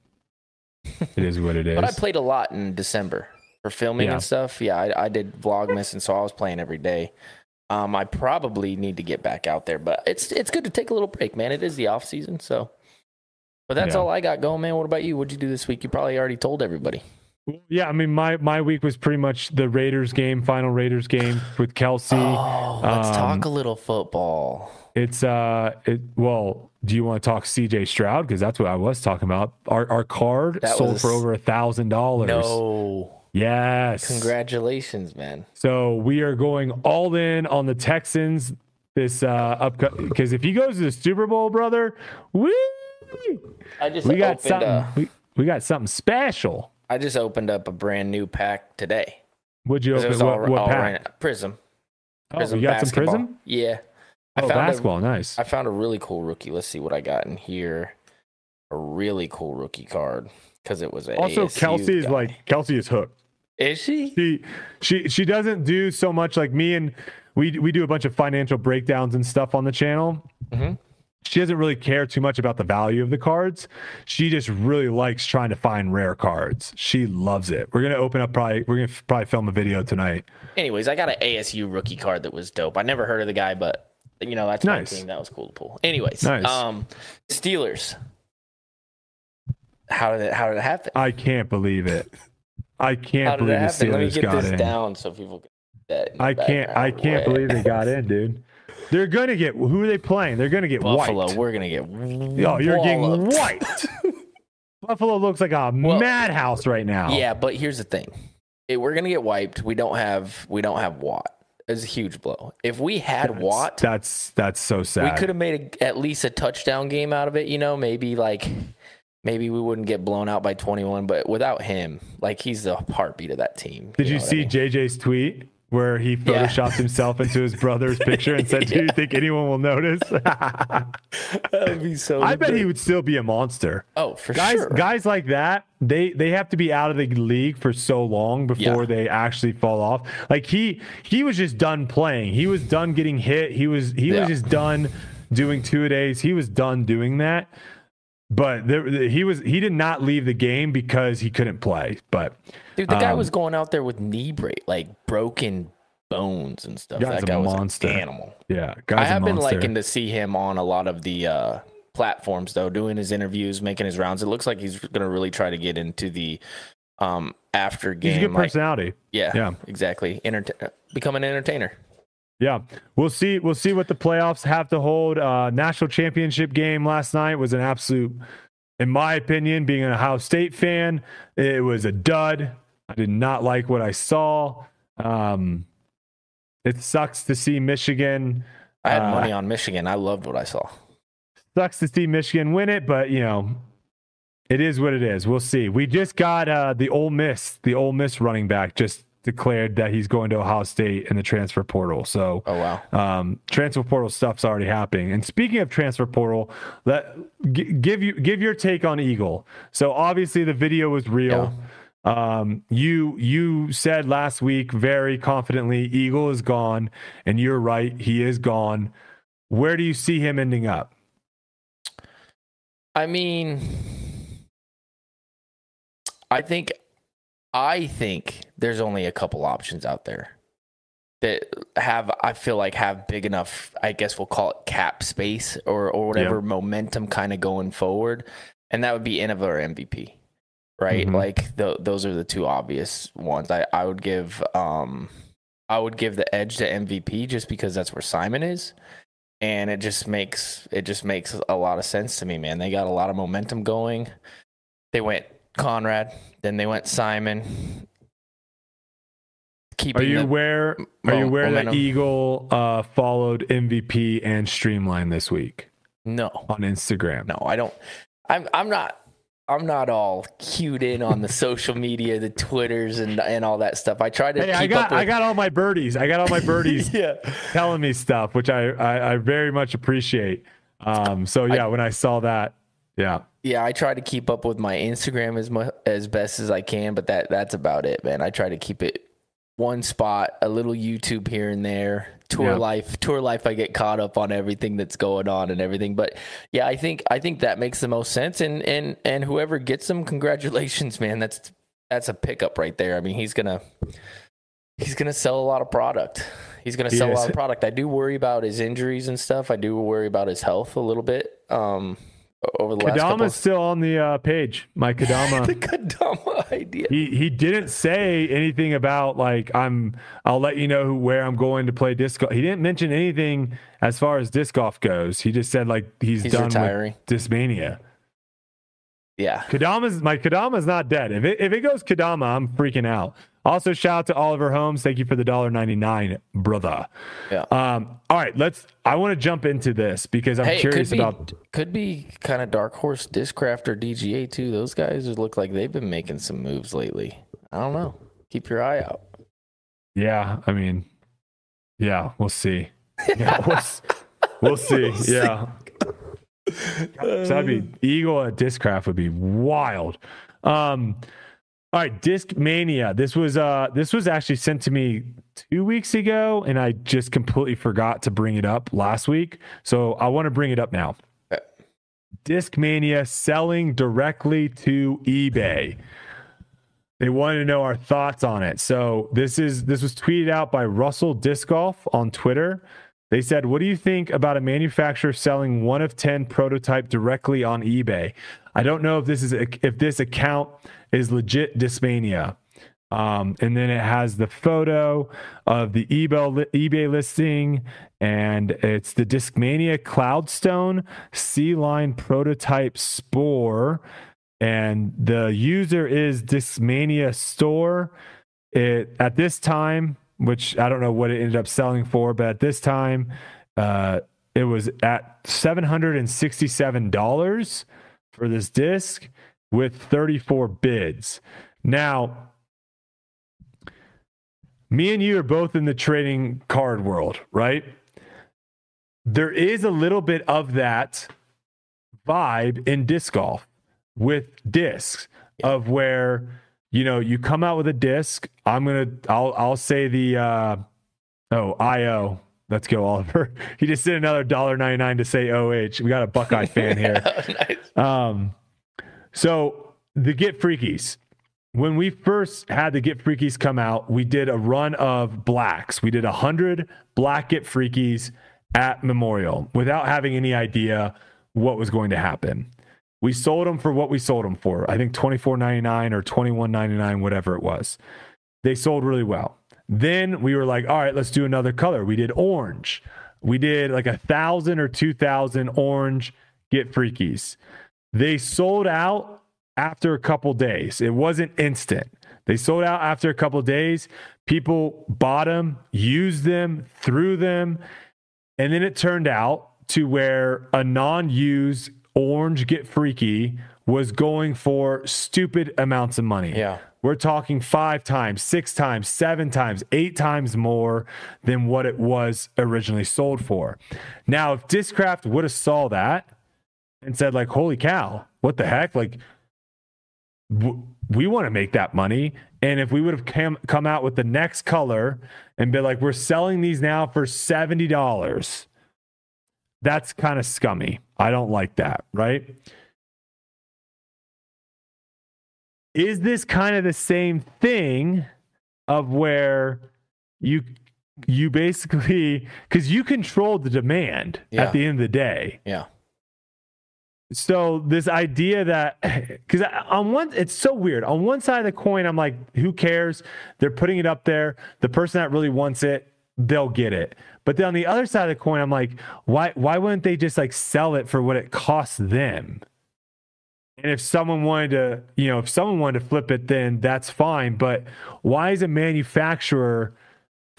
it is what it is. But I played a lot in December for filming Yeah. and stuff. Yeah, I, I did Vlogmas, and so I was playing every day. Um, I probably need to get back out there, but it's it's good to take a little break, man. It is the off season, so. But that's Yeah. all I got going, man. What about you? What'd you do this week? You probably already told everybody. Yeah, I mean my my week was pretty much the Raiders game, final Raiders game with Kelsey. Oh, let's um, talk a little football. It's uh, it well. Do you want to talk C.J. Stroud? Because that's what I was talking about. Our our card That sold was- for over a thousand dollars. No, Yes. congratulations, man. So we are going all in on the Texans this uh up because if he goes to the Super Bowl, brother, woo, I just we got something. a- we, we got something special. I just opened up a brand new pack today. Would you open what, all, what all pack? right- Prism. Oh, Prism you got some prism? Yeah. I Oh, found a- basketball, nice. I found a really cool rookie. Let's see what I got in here. A really cool rookie card because it was a also, ASU Kelsey is like Kelsey is hooked. Is she? she she she doesn't do so much like me and we we do a bunch of financial breakdowns and stuff on the channel. Mhm. She doesn't really care too much about the value of the cards. She just really likes trying to find rare cards. She loves it. We're gonna open up probably we're gonna probably film a video tonight. Anyways, I got an ASU rookie card that was dope. I never heard of the guy, but you know that's Nice. That was cool to pull. Anyways, Nice. um, Steelers. How did it? How did it happen? I can't believe it. I can't How did it believe the? Let me Steelers get got this in. down so people can. That I can't I can't Wait. believe they got in, dude. They're gonna get who are they playing? They're gonna get Buffalo. wiped. We're gonna get. Oh, you're getting wiped. Buffalo looks like a Well, madhouse right now. Yeah, but here's the thing: It- we're gonna get wiped. We don't have. We don't have Watt. It's a huge blow. If we had That's- Watt, That's that's so sad. we could have made a, at least a touchdown game out of it. You know, maybe like maybe we wouldn't get blown out by 21. But without him, like he's the heartbeat of that team. Did you, know I see mean? JJ's tweet where he photoshopped himself into his brother's picture and said, "Do you think anyone will notice?" That would be so. I bet he would still be a monster. Oh, for Guys, sure. guys like that, they they have to be out of the league for so long before Yeah. they actually fall off. Like he he was just done playing. He was done getting hit. He was he Yeah. was just done doing two a days. He was done doing that. But there, he was he did not leave the game because he couldn't play. But Dude, the guy um, was going out there with knee break, like broken bones and stuff. That a guy was monster. an animal. yeah, I have been liking to see him on a lot of the uh, platforms, though, doing his interviews, making his rounds. It looks like he's going to really try to get into the um, after He's a game. good like- personality. yeah, Yeah. exactly. Enterta- become an entertainer. Yeah, we'll see. We'll see what the playoffs have to hold. Uh, national championship game last night was an absolute, in my opinion, being an Ohio State fan, it was a dud. I did not like what I saw. Um, it sucks to see Michigan. I had Uh, money on Michigan. I loved what I saw. Sucks to see Michigan win it, but you know, it is what it is. We'll see. We just got uh, the Ole Miss, the Ole Miss running back, just declared that he's going to Ohio State in the transfer portal. So Oh wow. um, transfer portal stuff's already happening. And speaking of transfer portal, let g- give you give your take on Eagle. So obviously the video was real. Um, you you said last week very confidently Eagle is gone, and you're right, he is gone. Where do you see him ending up? I mean, I think, I think there's only a couple options out there that have, I feel like, have big enough. I guess we'll call it cap space or or whatever momentum kind of going forward, and that would be Innova or MVP, right? Mhm. Like th- those are the two obvious ones. I I would give um I would give the edge to MVP just because that's where Simon is and it just makes it just makes a lot of sense to me, man. They got a lot of momentum going. They went Conrad, then they went Simon. Are you the- aware? Are you aware that. Eagle uh, followed MVP and Streamline this week no, on Instagram? no, I don't. I'm I'm not. I'm not all cued in on the social media, the Twitters and and all that stuff. I try to Hey, I got with, I got all my birdies. I got all my birdies yeah. telling me stuff, which I, I, I very much appreciate. Um, so yeah, when I saw that, yeah, Yeah, I try to keep up with my Instagram as mu- as best as I can, but that that's about it, man. I try to keep it one spot, a little YouTube here and there. Tour Yeah. life, tour life. I get caught up on everything that's going on and everything. But yeah, I think I think that makes the most sense. And and and whoever gets them, congratulations, man. That's that's a pickup right there. I mean, he's gonna he's gonna sell a lot of product. He's gonna sell a lot of product. I do worry about his injuries and stuff. I do worry about his health a little bit. Um, over the last. Kadama's still on the uh, page. My Kadama. the Kadama. Idea. he he didn't say anything about like I'm. I'll let you know who, where I'm going to play disc golf. He didn't mention anything as far as disc golf goes. He just said like he's, He's done retiring. with Discmania. Yeah. Kadama's my Kadama's not dead. If it if it goes Kadama, I'm freaking out. Also, shout out to Oliver Holmes. Thank you for the dollar ninety nine, brother. Yeah. Um. All right, let's. I want to jump into this because I'm Hey, curious could be about. could be kind of dark horse discraft or DGA too. Those guys look like they've been making some moves lately. I don't know. Keep your eye out. Yeah, I mean, yeah, we'll see. Yeah, we'll, s- we'll see. Yeah. So that'd be Eagle at Discraft would be wild. Um, all right, Discmania. This was uh this was actually sent to me two weeks ago, and I just completely forgot to bring it up last week. So I want to bring it up now. Discmania selling directly to eBay. They wanted to know our thoughts on it. So this is this was tweeted out by Russell Disc Golf on Twitter. They said, "What do you think about a manufacturer selling one of ten prototype directly on eBay? I don't know if this is if this account is legit Discmania." Um, and then it has the photo of the eBay eBay listing, and it's the Discmania Cloudstone C line prototype Spore, and the user is Discmania Store. It at this time, which I don't know what it ended up selling for, but at this time, uh, it was at seven hundred and sixty-seven dollars for this disc with thirty-four bids. Now, me and you are both in the trading card world, right? There is a little bit of that vibe in disc golf with discs of where you know you come out with a disc. I'm gonna I'll I'll say the uh oh IO. Let's go, Oliver. He just did another dollar ninety nine to say OH. We got a Buckeye fan here. nice. Um, so the Get Freakies. When we first had the Get Freakies come out, we did a run of blacks. We did a hundred black Get Freakies at Memorial without having any idea what was going to happen. We sold them for what we sold them for. I think twenty four ninety nine or twenty one ninety nine, whatever it was. They sold really well. Then we were like, all right, let's do another color. We did orange. We did like a thousand or two thousand orange Get Freakies. They sold out after a couple days. It wasn't instant. They sold out after a couple days. People bought them, used them, threw them. And then it turned out to where a non used orange Get Freaky was going for stupid amounts of money. Yeah. We're talking five times, six times, seven times, eight times more than what it was originally sold for. Now, if Discraft would have saw that and said, like, holy cow, what the heck? Like, w- we want to make that money. And if we would have come, come out with the next color and be like, we're selling these now for $70, that's kind of scummy. I don't like that, right? Is this kind of the same thing of where you you basically because you control the demand Yeah. at the end of the day Yeah. so this idea that because on one it's so weird on one side of the coin i'm like who cares they're putting it up there the person that really wants it they'll get it but then on the other side of the coin i'm like why why wouldn't they just like sell it for what it costs them and if someone wanted to you know if someone wanted to flip it then that's fine but why is a manufacturer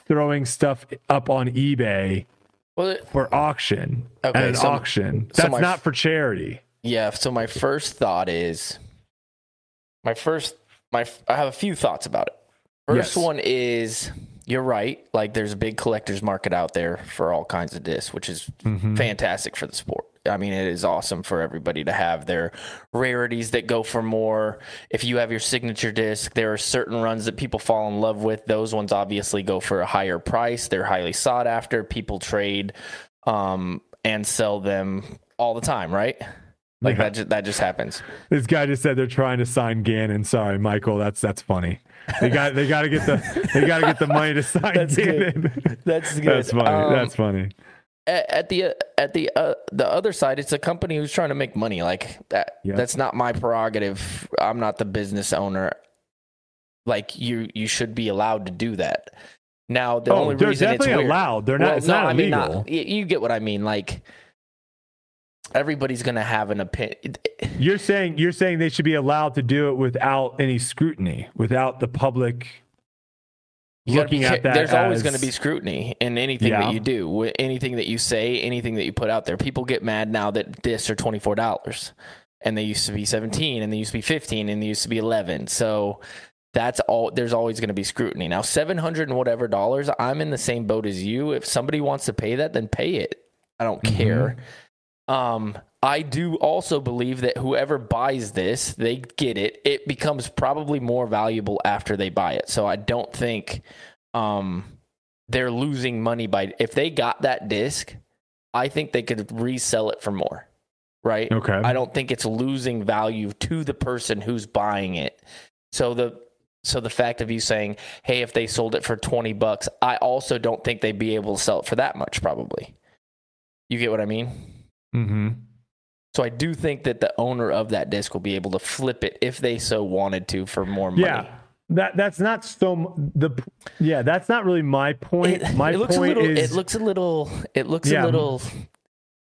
throwing stuff up on ebay Well, for auction Okay, at an so- auction so that's my not for charity yeah. So my first thought is my first my I have a few thoughts about it. First Yes. one is you're right. Like there's a big collector's market out there for all kinds of discs, which is Mhm. fantastic for the sport. I mean, it is awesome for everybody to have their rarities that go for more. If you have your signature disc, there are certain runs that people fall in love with. Those ones obviously go for a higher price. They're highly sought after. People trade um, and sell them all the time, right? Like Yeah. that, just, that just happens. This guy just said they're trying to sign Gannon. Sorry, Michael. That's that's funny. They got they got to get the they got to get the money to sign That's good. That's good. That's funny. Um, that's funny. at, at the at the uh, the other side, it's a company who's trying to make money. Like that. Yeah. That's not my prerogative. I'm not the business owner. Like you, you should be allowed to do that. Now, the oh, only they're reason it's weird, allowed. They're not. Well, it's no, not I mean, not, you get what I mean. Like everybody's gonna have an opinion. You're saying you're saying they should be allowed to do it without any scrutiny, without the public be looking at that. There's always going to be scrutiny in anything Yeah. that you do, anything that you say, anything that you put out there. People get mad now that discs are twenty four dollars, and they used to be seventeen, and they used to be fifteen, and they used to be eleven. So that's all. There's always going to be scrutiny. Now seven hundred and whatever dollars. I'm in the same boat as you. If somebody wants to pay that, then pay it. I don't Mhm. care. Um, I do also believe that whoever buys this, they get it. It becomes probably more valuable after they buy it. So I don't think um, they're losing money by if they got that disc. I think they could resell it for more. Right. Okay. I don't think it's losing value to the person who's buying it. So the so the fact of you saying, "Hey, if they sold it for 20 bucks, I also don't think they'd be able to sell it for that much probably." You get what I mean? Mm-hmm. So I do think that the owner of that disc will be able to flip it if they so wanted to for more money. Yeah. That that's not so the yeah that's not really my point. It, my it looks point a little is it looks a little it looks Yeah. a little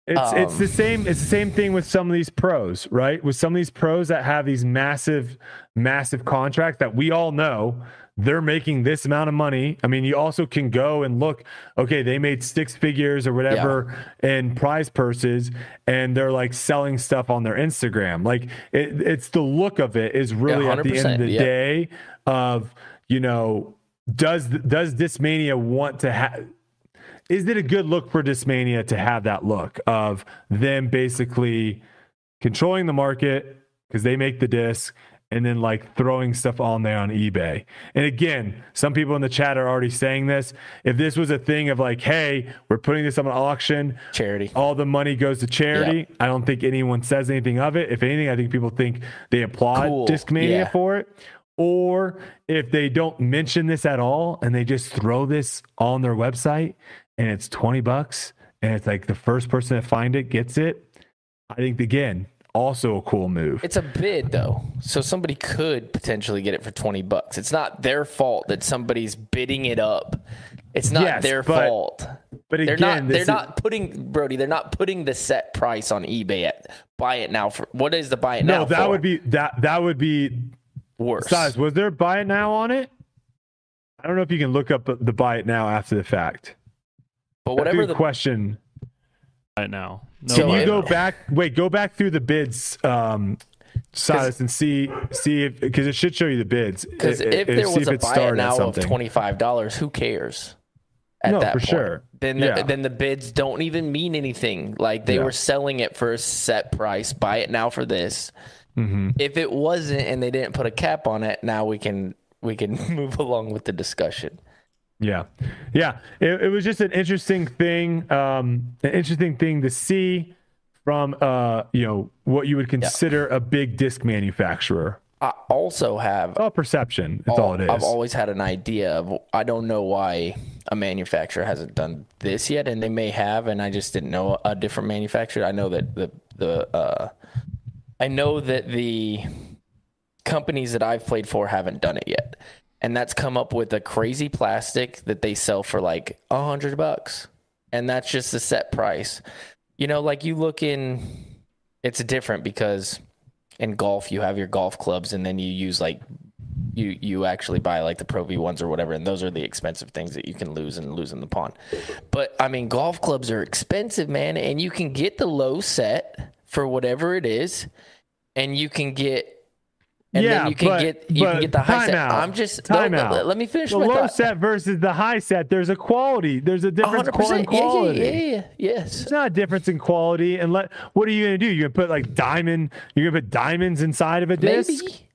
It's it's the Um, same it's the same thing with some of these pros, right? With some of these pros that have these massive massive contracts that we all know they're making this amount of money. I mean, you also can go and look, okay, they made six figures or whatever in prize purses and they're like selling stuff on their Instagram. Like it, it's the look of it is really at the end of the yeah. day of, you know, does does Discmania want to have is it a good look for Discmania to have that look of them basically controlling the market because they make the disc and then like throwing stuff on there on eBay? And again, some people in the chat are already saying this. If this was a thing of like, hey, we're putting this on an auction, charity. all the money goes to charity. I don't think anyone says anything of it. If anything, I think people think they applaud Cool. Discmania Yeah. for it. Or if they don't mention this at all and they just throw this on their website and it's 20 bucks and it's like the first person to find it gets it, I think again, also a cool move. It's a bid though. So somebody could potentially get it for 20 bucks. It's not their fault that somebody's bidding it up. It's not Yes, their but- fault. But They're again, not they're is- not putting Brody, they're not putting the set price on eBay at buy it now for what is the buy it now no, that for? would be that that would be worse. size. Was there buy it now on it? I don't know if you can look up the buy it now after the fact. But whatever the question. Right now. No, So Can you go back? Wait, go back through the bids, um, Silas, and see see if because it should show you the bids. Because It- if there see was a it buy it started at now of twenty five dollars, who cares? At No, that for point. sure. Then the, Yeah. then the bids don't even mean anything. Like they Yeah. were selling it for a set price. Buy it now for this. Mhm. If it wasn't and they didn't put a cap on it, now we can we can move along with the discussion. Yeah, yeah. It, it was just an interesting thing, um, an interesting thing to see from uh, you know what you would consider a big disc manufacturer. I also have Oh, perception. That's all, it is. I've always had an idea of I don't know why a manufacturer hasn't done this yet, and they may have, and I just didn't know a different manufacturer. I know that the the uh, I know that the companies that I've played for haven't done it yet, and that's come up with a crazy plastic that they sell for like a hundred bucks, and that's just the set price. You know, like you look in, it's different because in golf you have your golf clubs and then you use like you you actually buy like the Pro V ones or whatever, and those are the expensive things that you can lose and lose in the pond. But I mean, golf clubs are expensive, man, and you can get the low set for whatever it is, and you can get and Yeah, then you can but- get you can get the high set. timeout. I'm just no, no, Timeout. let, me finish The my low thought. set versus the high set. There's a quality. There's a difference 100%. in quality. Yeah, yeah, yeah, yeah. Yes. It's not a difference in quality. And let what are you gonna do? You're gonna put like diamond. You're gonna put diamonds inside of a disc. Maybe.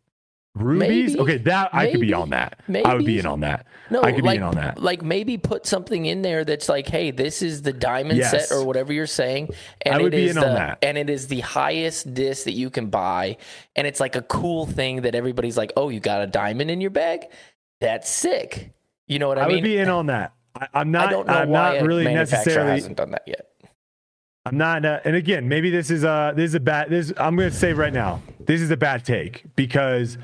Rubies. maybe, okay, that I could be on that. I would be in on that. No, I could like, be in on that. Like maybe put something in there that's like, hey, this is the diamond Yes. set or whatever you're saying, and I would it be is in on that. and it is the highest disc that you can buy, and it's like a cool thing that everybody's like, oh, you got a diamond in your bag, that's sick. You know what I, I mean? I would be in on that. I, I'm I not. don't know I'm why not really necessarily. hasn't done that yet. I'm not. Uh, and again, maybe this is a this is a bad. This I'm going to say right now. This is a bad take because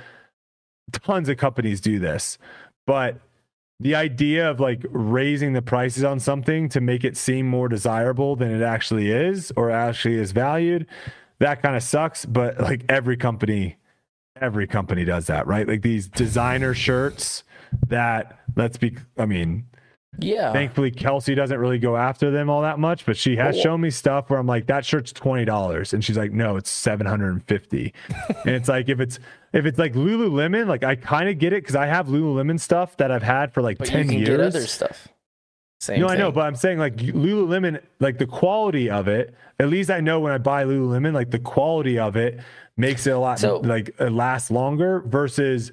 tons of companies do this, but the idea of like raising the prices on something to make it seem more desirable than it actually is or actually is valued, that kind of sucks. But like every company, every company does that, right? Like these designer shirts that let's be. I mean, Yeah, Thankfully, Kelsey doesn't really go after them all that much, but she has Cool. shown me stuff where I'm like, that shirt's twenty dollars, and she's like, no, it's seven hundred and fifty. and it's like if it's if it's like Lululemon, like I kind of get it because I have Lululemon stuff that I've had for like but ten you can years. get other stuff. Same no, I know, but I'm saying like Lululemon, like the quality of it. At least I know when I buy Lululemon, like the quality of it makes it a lot So- like it lasts longer versus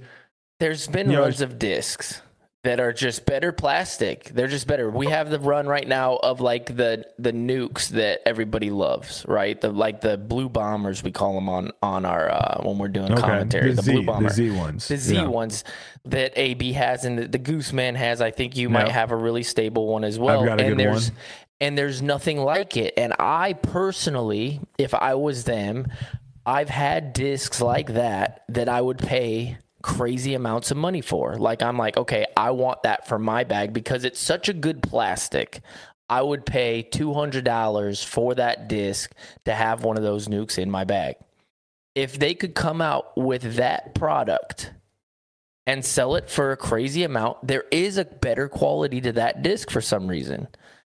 There's been You know, of discs that are just better plastic. They're just better. We have the run right now of like the the nukes that everybody loves, right? The like the blue bombers we call them on on our uh, when we're doing commentary. the, The, Z, blue bomber. the Z ones, The Z Yeah. ones that AB has and the, the Gooseman has. I think you might Yeah. have a really stable one as well. got a and good there's one. and there's nothing like it. And I personally, if I was them, I've had discs like that that I would pay crazy amounts of money for. Like I'm like, okay, I want that for my bag because it's such a good plastic. I would pay two hundred dollars for that disc to have one of those nukes in my bag. If they could come out with that product and sell it for a crazy amount, there is a better quality to that disc for some reason,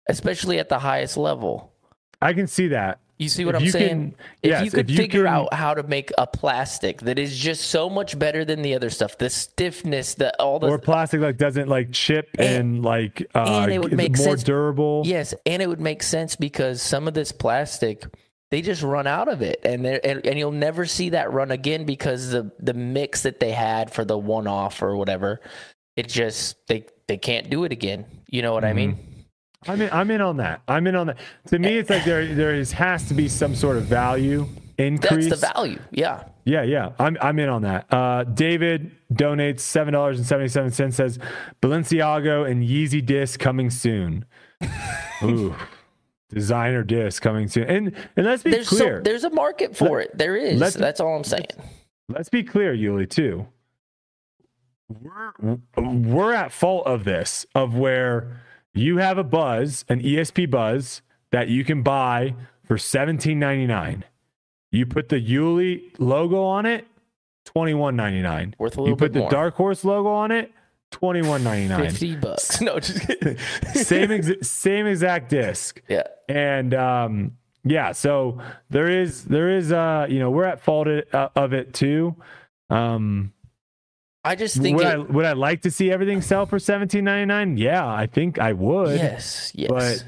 especially at the highest level. I can see that. You see what If I'm saying? can- if yes, you could if you figure can- out how to make a plastic that is just so much better than the other stuff, the stiffness, the all the or plastic like doesn't like chip and, And- like uh and it would make more sense- durable. Yes, and it would make sense because some of this plastic, they just run out of it, and and, and you'll never see that run again because the the mix that they had for the one off or whatever, it just they they can't do it again. You know what I mean? I'm in, I'm in on that. I'm in on that. To me, it's like there there is, has to be some sort of value increase. That's the value. Yeah. Yeah, yeah. I'm I'm in on that. Uh, David donates seven dollars and seventy seven cents. Says Balenciaga and Yeezy disc coming soon. Ooh, designer disc coming soon. And and let's be There's clear. so, there's a market for it. There is. let's- That's all I'm saying. let's be clear, Yuli, too. We're we're at fault of this, of where you have a buzz, an ESP buzz that you can buy for seventeen ninety nine. You put the Yuli logo on it, twenty one ninety nine. Worth a little You put bit the more. Dark Horse logo on it, twenty one ninety nine. Fifty bucks. No, just kidding. Same ex- same exact disc yeah. and um yeah so there is there is uh you know we're at fault it- uh, of it too um I just think would it, I would I like to see everything sell for seventeen ninety nine? Yeah, I think I would. yes, yes. But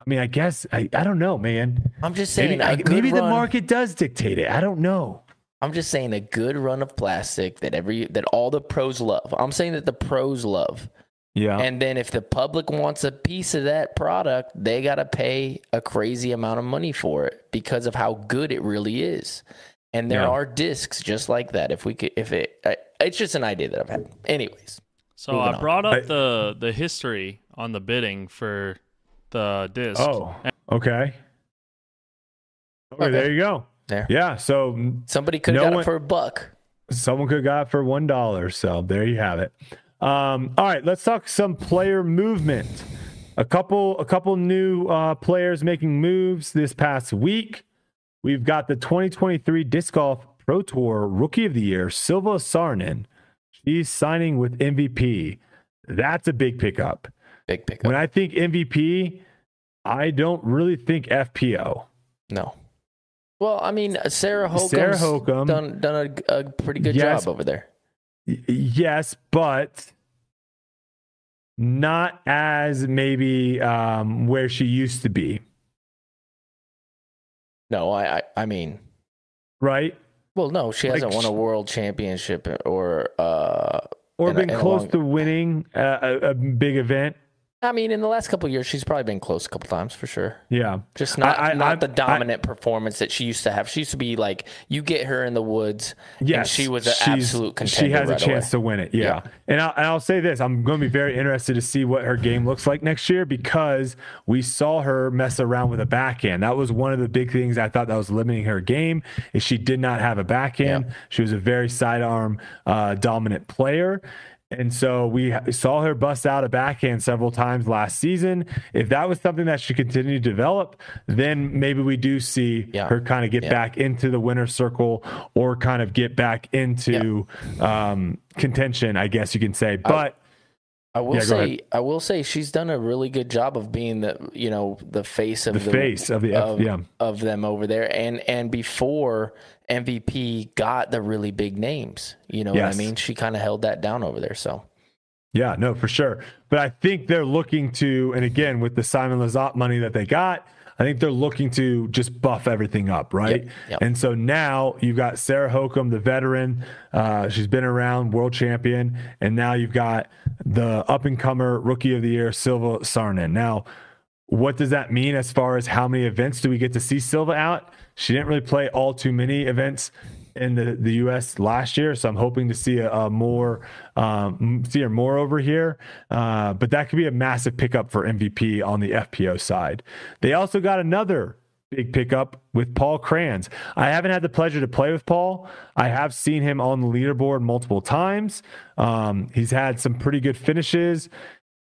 I mean, I guess I, I don't know, man. I'm just saying Maybe, a I- good maybe the market does dictate it. I don't know. I'm just saying a good run of plastic that every that all the pros love. I'm saying that the pros love. Yeah, And then if the public wants a piece of that product, they got to pay a crazy amount of money for it because of how good it really is. And there Yeah. are discs just like that. If we could, if it, I, it's just an idea that I've had. Anyways, So Moving I on. brought up I- the the history on the bidding for the disc. Oh, okay. Okay, Okay. there you go. There. Yeah, so somebody could have No got one- it for a buck. someone could have got it for one dollar. So there you have it. Um, all right, let's talk some player movement. A couple, a couple new uh, players making moves this past week. We've got the 2023 Disc Golf Pro Tour Rookie of the Year, Silva Saarinen. She's signing with MVP. That's a big pickup. Big pickup. When I think MVP, I don't really think FPO. no. Well, I mean, Sarah Hokom Sarah Hokom. done done a, a pretty good Yes. job over there. Yes, but not as maybe um, where she used to be, No, I I, I mean, right? well, no, she Like hasn't won a world championship or uh Or been a close long- to winning a, a big event. I mean, in the last couple of years, she's probably been close a couple times for sure. Yeah. Just not I- I- not I- the dominant performance that she used to have. She used to be like you get her in the woods, Yes, and she was an absolute contender. She has right a chance away. to win it. Yeah. Yeah. And, I'll, and I'll say this I'm going to be very interested to see what her game looks like next year because we saw her mess around with a backhand. That was one of the big things I thought that was limiting her game is she did not have a backhand. Yeah. She was a very sidearm uh, dominant player. And so we saw her bust out a backhand several times last season. If that was something that she continued to develop, then maybe we do see Yeah. her kind of get Yeah. back into the winner's circle or kind of get back into um, contention, I guess you can say. But I will Yeah, say. I will say, she's done a really good job of being the you know the face of the, face of the of, yeah, of them over there, and and before MVP got the really big names, you know Yes. what I mean? She kind of held that down over there. So yeah, no, for sure. But I think they're looking to, and again with the Simon Lizotte money that they got. I think they're looking to just buff everything up, right? Yep, yep. And so now you've got Sarah Hokom, the veteran. Uh, she's been around, world champion, and now you've got the up and comer rookie of the year, Silva Saarinen. Now, what does that mean as far as how many events do we get to see Silva out? She didn't really play all too many events in the, the U.S. last year, so I'm hoping to see a, a more um, see her more over here. Uh, but that could be a massive pickup for MVP on the FPO side. They also got another big pickup with Paul Krans. I haven't had the pleasure to play with Paul. I have seen him on the leaderboard multiple times. Um, he's had some pretty good finishes,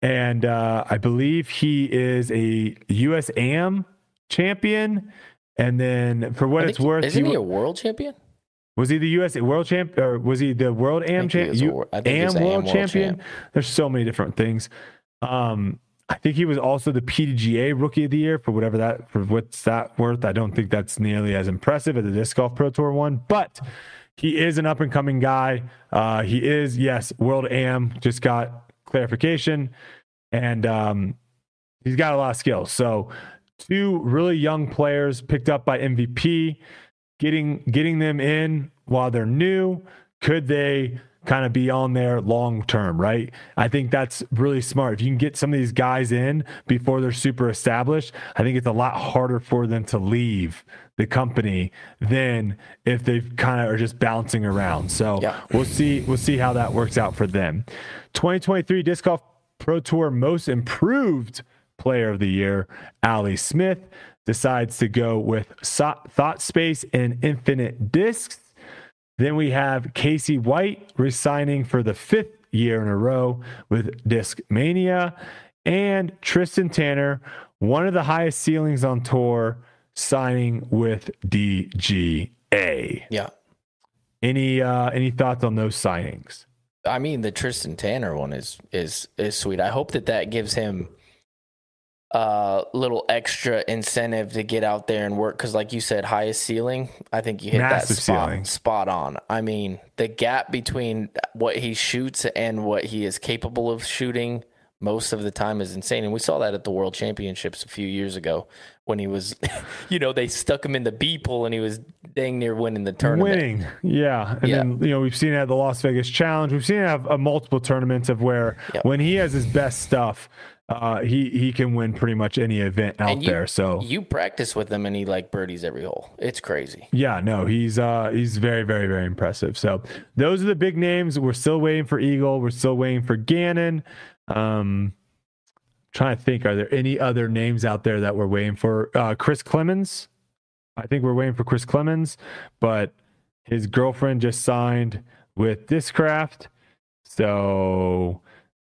and uh, I believe he is a US AM champion. And then, for what it's worth, isn't he he a world champion? was he the US world champ or was he the world AM think he champ? was a wor- I think he was AM AM world world champion. champ. There's so many different things. Um, I think he was also the PDGA rookie of the year for whatever that for what's that worth. I don't think that's nearly as impressive as the disc golf pro tour one, but he is an up and coming guy. Uh, he is yes, world AM just got clarification, and um, he's got a lot of skills. So two really young players picked up by MVP getting getting them in while they're new. Could they kind of be on there long term right? I think that's really smart. If you can get some of these guys in before they're super established i think it's a lot harder for them to leave the company than if they kind of are just bouncing around. So Yeah. we'll see we'll see how that works out for them. 2023 disc golf pro tour most improved player of the year ali smith decides to go with Thought Space and Infinite Discs. Then we have Casey White resigning for the fifth year in a row with Disc Mania. And Tristan Tanner, one of the highest ceilings on tour, signing with DGA. Yeah. Any uh any thoughts on those signings? I mean, the Tristan Tanner one is is is sweet. I hope that that gives him a little extra incentive to get out there and work because, like you said, highest ceiling. I think you hit Massive that spot, ceiling. spot on. I mean, the gap between what he shoots and what he is capable of shooting most of the time is insane. And we saw that at the World Championships a few years ago when he was, you know, they stuck him in the B pool and he was dang near winning the tournament. Winning, yeah, and Yeah. then you know we've seen it at the Las Vegas Challenge. We've seen it have uh, multiple tournaments of where Yep. when he has his best stuff, uh, he he can win pretty much any event out you- there. So You practice with him and he like birdies every hole. It's crazy. yeah, no, he's uh he's very very very impressive. So those are the big names. We're still waiting for Eagle. We're still waiting for Gannon. Um, trying to think, are there any other names out there that we're waiting for? Uh, Chris Clemons. I think we're waiting for Chris Clemons, but his girlfriend just signed with Discraft. So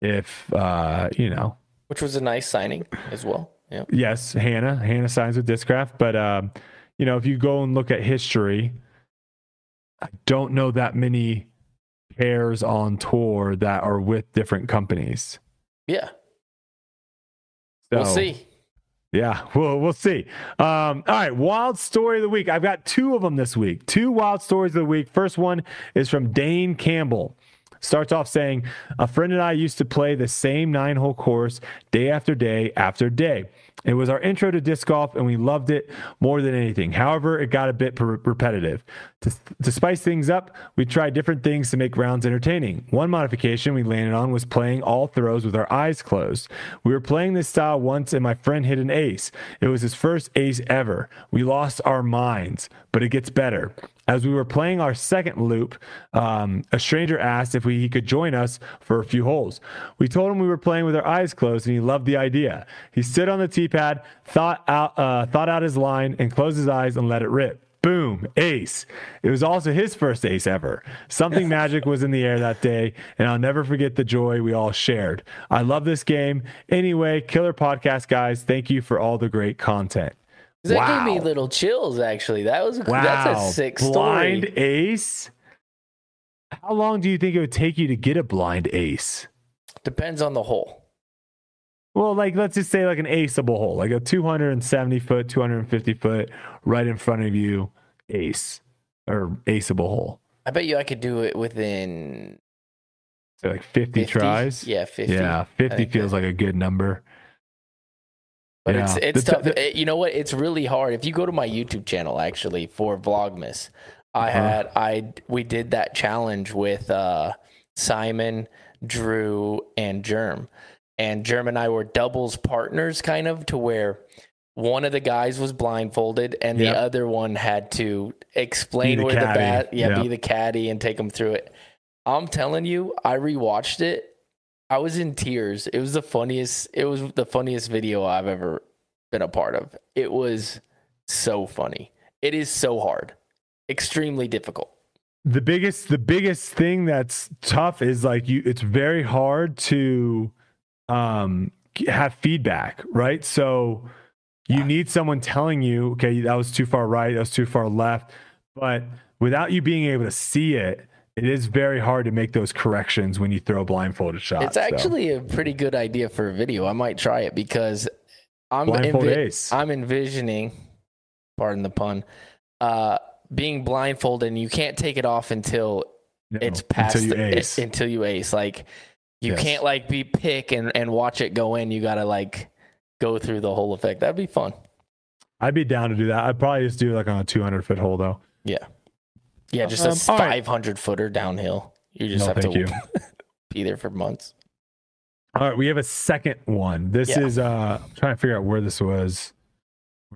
if uh, you know, which was a nice signing as well. Yeah. yes, Hannah, Hannah signs with Discraft, but um, you know, if you go and look at history, I don't know that many pairs on tour that are with different companies. Yeah. So, we'll see. Yeah, we'll we'll see. Um, all right, wild story of the week. I've got two of them this week. Two wild stories of the week. First one is from Dane Campbell. Starts off saying, "A friend and I used to play the same nine-hole course day after day after day. It was our intro to disc golf, and we loved it more than anything. However, it got a bit per- repetitive. To, to spice things up, we tried different things to make rounds entertaining. One modification we landed on was playing all throws with our eyes closed. We were playing this style once, and my friend hit an ace. It was his first ace ever. We lost our minds, but it gets better. As we were playing our second loop, um, a stranger asked if we, he could join us for a few holes. We told him we were playing with our eyes closed, and he loved the idea. He stood on the tee pad, thought out, uh, thought out his line, and closed his eyes and let it rip. Boom, ace. It was also his first ace ever. Something magic was in the air that day, and I'll never forget the joy we all shared. I love this game. Anyway, killer podcast, guys. Thank you for all the great content. That Wow. gave me little chills. Actually, that was Wow. that's a sick blind story. ace. How long do you think it would take you to get a blind ace? Depends on the hole. Well, like let's just say like an aceable hole, like a 270 foot, 250 foot, right in front of you, ace or aceable hole. I bet you I could do it within So like 50, 50 tries. Yeah, fifty. Yeah, 50 feels that- like a good number. But Yeah. it's it's The- tough. the- It- you know what? It's really hard. If you go to my YouTube channel, actually for Vlogmas, I Uh-huh. had I we did that challenge with uh, Simon, Drew, and Jerm, and Jerm and I were doubles partners, kind of to where one of the guys was blindfolded and the Yep. other one had to explain the where the bat, yeah, Yep. be the caddy and take them through it. I'm telling you, I rewatched it. I was in tears. It was the funniest. It was the funniest video I've ever been a part of. It was so funny. It is so hard, extremely difficult. the biggest the biggest thing that's tough is like you it's very hard to um have feedback right so you Yeah. need someone telling you okay that was too far right that was too far left but without you being able to see it it is very hard to make those corrections when you throw a blindfolded shot it's so. actually a pretty good idea for a video. I might try it because I'm envi- I'm envisioning, pardon the pun, uh, being blindfolded and you can't take it off until No, it's past until you the- ace until you ace. Like you Yes. can't like be pick and and watch it go in. You gotta like go through the whole effect. That'd be fun. i'd be down to do that i'd probably just do like on a 200 foot hole though Yeah. Yeah, just Um, a all right. 500 footer downhill. You just No, have thank to you. be there for months. All right, we have a second one. This Yeah. is uh I'm trying to figure out where this was where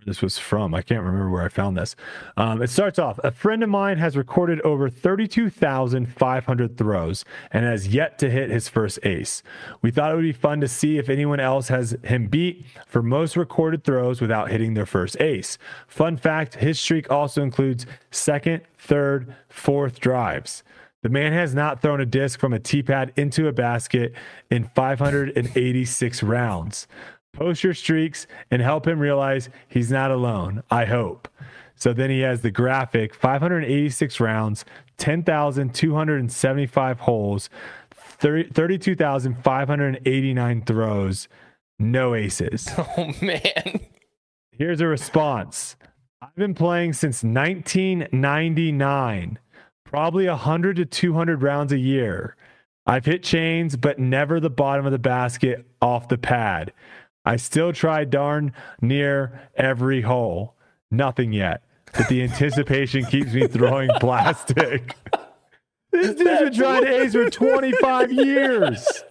this was from. I can't remember where I found this. Um, it starts off a friend of mine has recorded over 32,500 throws and has yet to hit his first ace. We thought it would be fun to see if anyone else has him beat for most recorded throws without hitting their first ace. Fun fact his streak also includes second, third, fourth drives. The man has not thrown a disc from a tee pad into a basket in 586 rounds. Post your streaks and help him realize he's not alone. I hope. So then he has the graphic 586 rounds, 10,275 holes, 30 32,589 throws, no aces. Oh man. Here's a response. I've been playing since 1999, probably 100 to 200 rounds a year. I've hit chains, but never the bottom of the basket off the pad. I still try darn near every hole. Nothing yet, but the anticipation keeps me throwing plastic. This dude's been trying to ace for 25 years.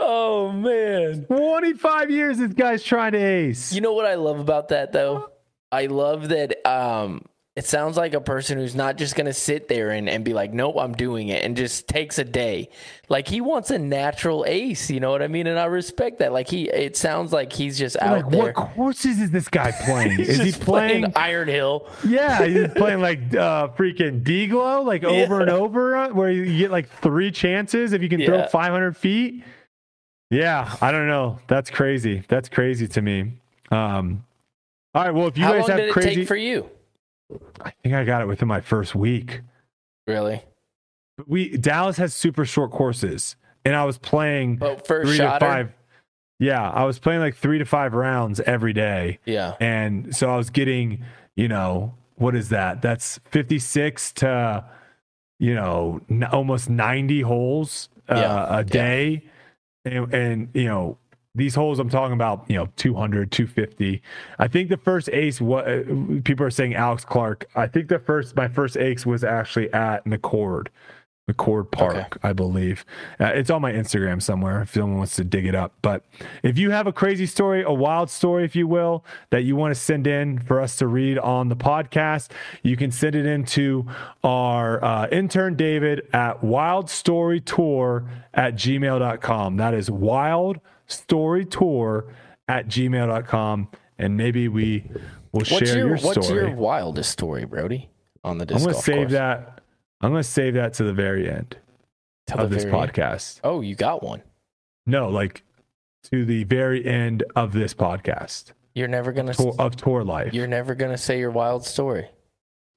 Oh man. 25 years this guy's trying to ace. You know what I love about that though? I love that um it sounds like a person who's not just gonna sit there and, and be like, Nope, I'm doing it and just takes a day. Like he wants a natural ace, you know what I mean? And I respect that. Like he it sounds like he's just out like there. what courses is this guy playing? Is he just playing? Iron Hill? yeah, he's playing like uh, freaking D-Glow, like over and over, uh, where you get like three chances if you can throw 500 feet. Yeah, I don't know. That's crazy. That's crazy to me. Um, all right. Well, if you How guys have did it crazy, take for you? I think I got it within my first week. Really? We Dallas has super short courses, and I was playing But first three shot. to five. Yeah, I was playing like three to five rounds every day. Yeah. And so I was getting, you know, what is that? That's 56 to, you know, n- almost 90 holes uh, Yeah, a day. And, and, you know, these holes I'm talking about, you know, 200, 250. I think the first ace, what uh, people are saying Alex Clark. I think the first, my first ace was actually at McCord. McCord Park, Okay. I believe. Uh, it's on my Instagram somewhere if someone wants to dig it up. But if you have a crazy story, a wild story, if you will, that you want to send in for us to read on the podcast, you can send it into our uh, intern David at wildstorytour at gmail.com. That is wildstorytour at gmail.com. And maybe we will What's share your, your, What's your wildest story, Brodie? On the I'm disc going to save course? that. I'm going to save that to the very end Till of this very end. podcast. Oh, you got one. No, like to the very end of this podcast You're never gonna. s- tour, of tour life. You're never gonna say your wild story.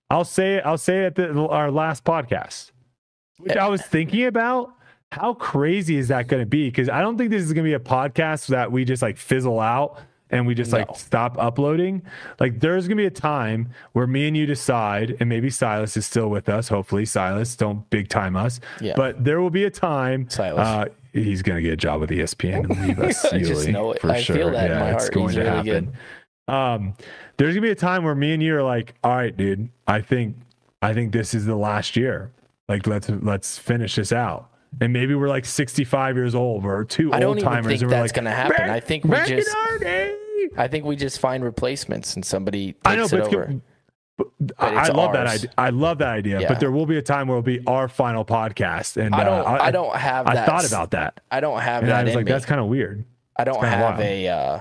I'll say it. I'll say it at the, our last podcast, which eh. I was thinking about. How crazy is that going to be? Because I don't think this is going to be a podcast that we just like fizzle out and we just No. like stop uploading. Like there's going to be a time where me and you decide, and maybe Silas is still with us. Hopefully, Silas don't big time us. Yeah. But there will be a time. Silas. Uh, he's going to get a job with ESPN and leave us. I just know it. For I sure. feel that yeah, it's going He's to really happen. Um, there's gonna be a time where me and you are like, all right, dude, I think I think this is the last year. Like let's let's finish this out. And maybe we're like 65 years old. We're two I old timers and we're that's like, gonna happen. I think we just- I think we just find replacements and somebody takes I know, but, it's over. good- but But I, I love that idea. I love that idea. Yeah. But there will be a time where it'll be our final podcast. And I don't. uh, I, don't have. I that thought about that, I don't have and that I was like, me. that's kind of weird. I don't have wild. a. Uh,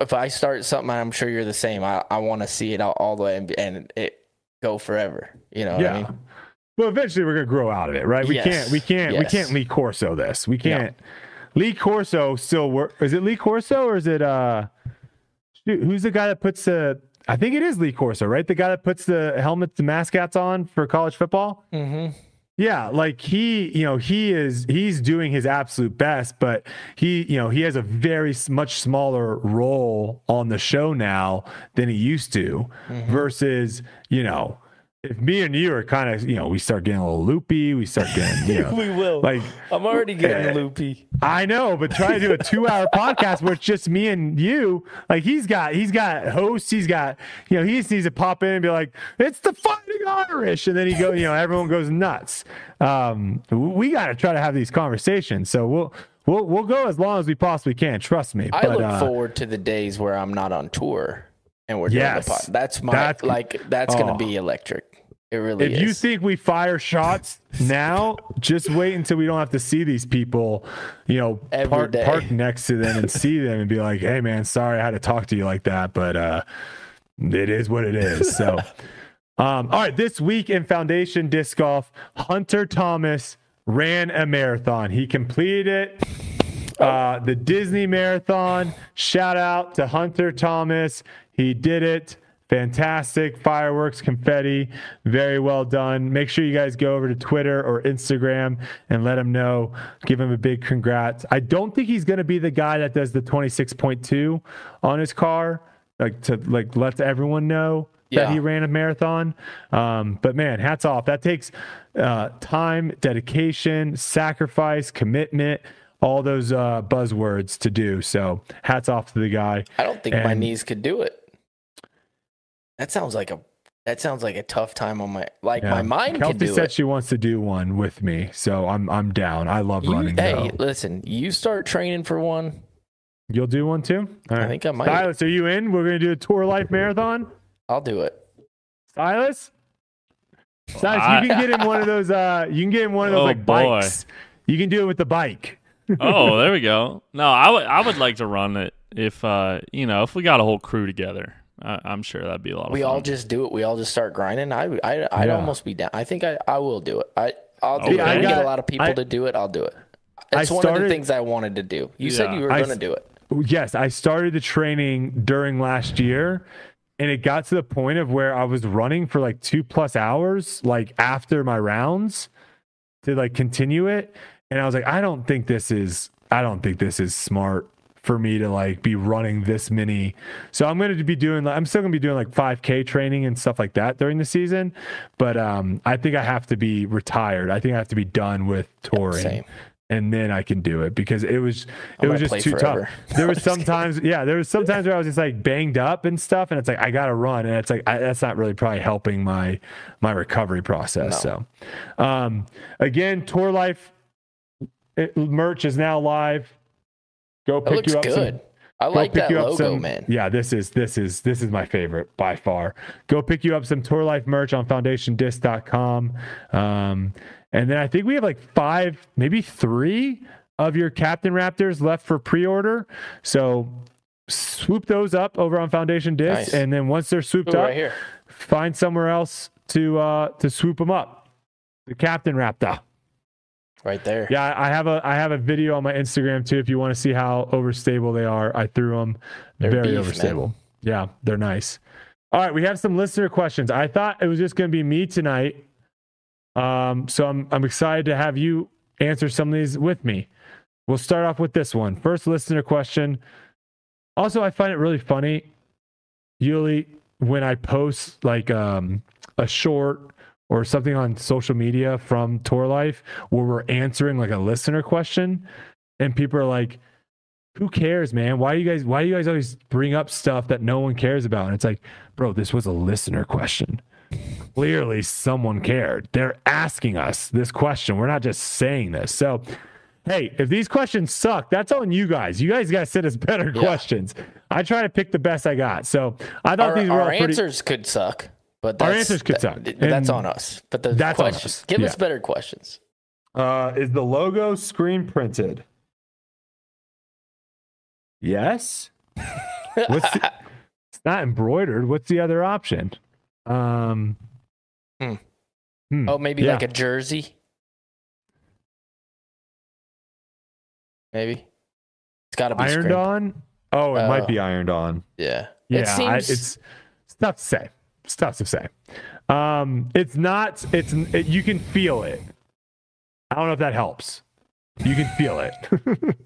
if- I start something, I'm sure you're the same. I, I want to see it all, all the way and, and it go forever. You know what yeah. I mean? Well, eventually we're gonna grow out of it, right? We Yes. can't, we can't, we can't Lee Corso this. We can't. Lee Corso still work. Is it Lee Corso or is it uh? shoot, Who's the guy that puts the? I think it is Lee Corso, right? The guy that puts the helmets, the mascots on for college football. Mm-hmm. Yeah, like he, you know, he is he's doing his absolute best, but he, you know, he has a very much smaller role on the show now than he used to versus, you know, if me and you are kind of, you know, we start getting a little loopy, we start getting, you know, We will. like I'm already getting loopy. I know, but try to do a two-hour podcast where it's just me and you. Like he's got, he's got hosts. He's got, you know, he just needs to pop in and be like, "It's the Fighting Irish," and then he go, you know, everyone goes nuts. Um, we got to try to have these conversations. So we'll we'll we'll go as long as we possibly can. Trust me. I but, look uh, forward to the days where I'm not on tour and we're doing the pod. That's my That's- like. That's gonna oh. be electric. It really If is. you think we fire shots now, just wait until we don't have to see these people, you know, Every park, day. park next to them and see them and be like, hey, man, sorry I had to talk to you like that, but uh, it is what it is. So, um, all right, this week in Foundation Disc Golf, Hunter Thomas ran a marathon. He completed it. Uh, the Disney Marathon. Shout out to Hunter Thomas. He did it. Fantastic fireworks, confetti. Very well done. Make sure you guys go over to Twitter or Instagram and let him know. Give him a big congrats. I don't think he's going to be the guy that does the 26.2 on his car, like to like let everyone know that he ran a marathon. Um, but man, hats off. That takes uh, time, dedication, sacrifice, commitment, all those uh, buzzwords to do. So hats off to the guy. I don't think my knees could do it. That sounds like a. That sounds like a tough time on my. Like Yeah. my mind Kelsey can do said it. she wants to do one with me, so I'm I'm down. I love You, running. hey, though. listen. You start training for one. You'll do one too. All I right. think I might. Silas, are you in? We're gonna do a tour life marathon. I'll do it. Silas, Silas, I- you can get in one of those. Uh, you can get in one of those Oh, like boy. bikes. You can do it with the bike. oh, there we go. No, I would I would like to run it if uh you know if we got a whole crew together. I, I'm sure that'd be a lot of We fun. all just do it. We all just start grinding. I I I'd Yeah. almost be down. I think I, I will do it. I I'll do Okay. it. I I get a lot of people I- to do it. I'll do it. I It's one of the things I wanted to do. You said you were going to do it. Yes, I started the training during last year, and it got to the point of where I was running for like two plus hours, like after my rounds, to like continue it. And I was like, I don't think this is, I don't think this is smart for me to like be running this many. So I'm going to be doing, I'm still going to be doing like 5K training and stuff like that during the season. But um, I think I have to be retired. I think I have to be done with touring. Same. And then I can do it because it was it was just too forever. tough. There was sometimes yeah there was sometimes where I was just like banged up and stuff, and it's like I got to run, and it's like I, that's not really probably helping my my recovery process. So, um, again, tour life it, merch is now live. Go pick you up some good. I like pick that you up logo, some- man. Yeah, this is this is this is my favorite by far. Go pick you up some Tour Life merch on foundationdisc.com. Um, and then I think we have like five, maybe three of your Captain Raptors left for pre-order. So swoop those up over on Foundation Disc, Nice. and then once they're swooped Ooh, up, right here. find somewhere else to uh to swoop them up. The Captain Raptor. Right there. Yeah, I have a I have a video on my Instagram too. If you want to see how overstable they are, I threw them. They're Very beef, overstable. Yeah, they're nice. All right, we have some listener questions. I thought it was just going to be me tonight, um, so I'm I'm excited to have you answer some of these with me. We'll start off with this one. First listener question. Also, I find it really funny, Uli, when I post like um, a short or something on social media from Tour Life where we're answering like a listener question, and people are like, "Who cares, man? Why do you guys? Why do you guys always bring up stuff that no one cares about?" And it's like, bro, this was a listener question. Clearly, someone cared. They're asking us this question. We're not just saying this. So, hey, if these questions suck, that's on you guys. You guys got to send us better Yeah. questions. I try to pick the best I got. So I thought Our, these were our all pretty. answers could suck, but Our that's, answers could that- suck. That's on us. But the that's on questions, us. give Yeah. us better questions. Uh, is the logo screen printed? Yes. What's the- it's not embroidered. What's the other option? Um. Hmm. hmm, oh, maybe yeah. like a jersey. Maybe it's got to be ironed screen- on. Oh, it Oh. might be ironed on. Yeah, Yeah, It I, seems, it's it's tough to say. It's tough to say. Um, it's not. It's it, you can feel it. I don't know if that helps. You can feel it.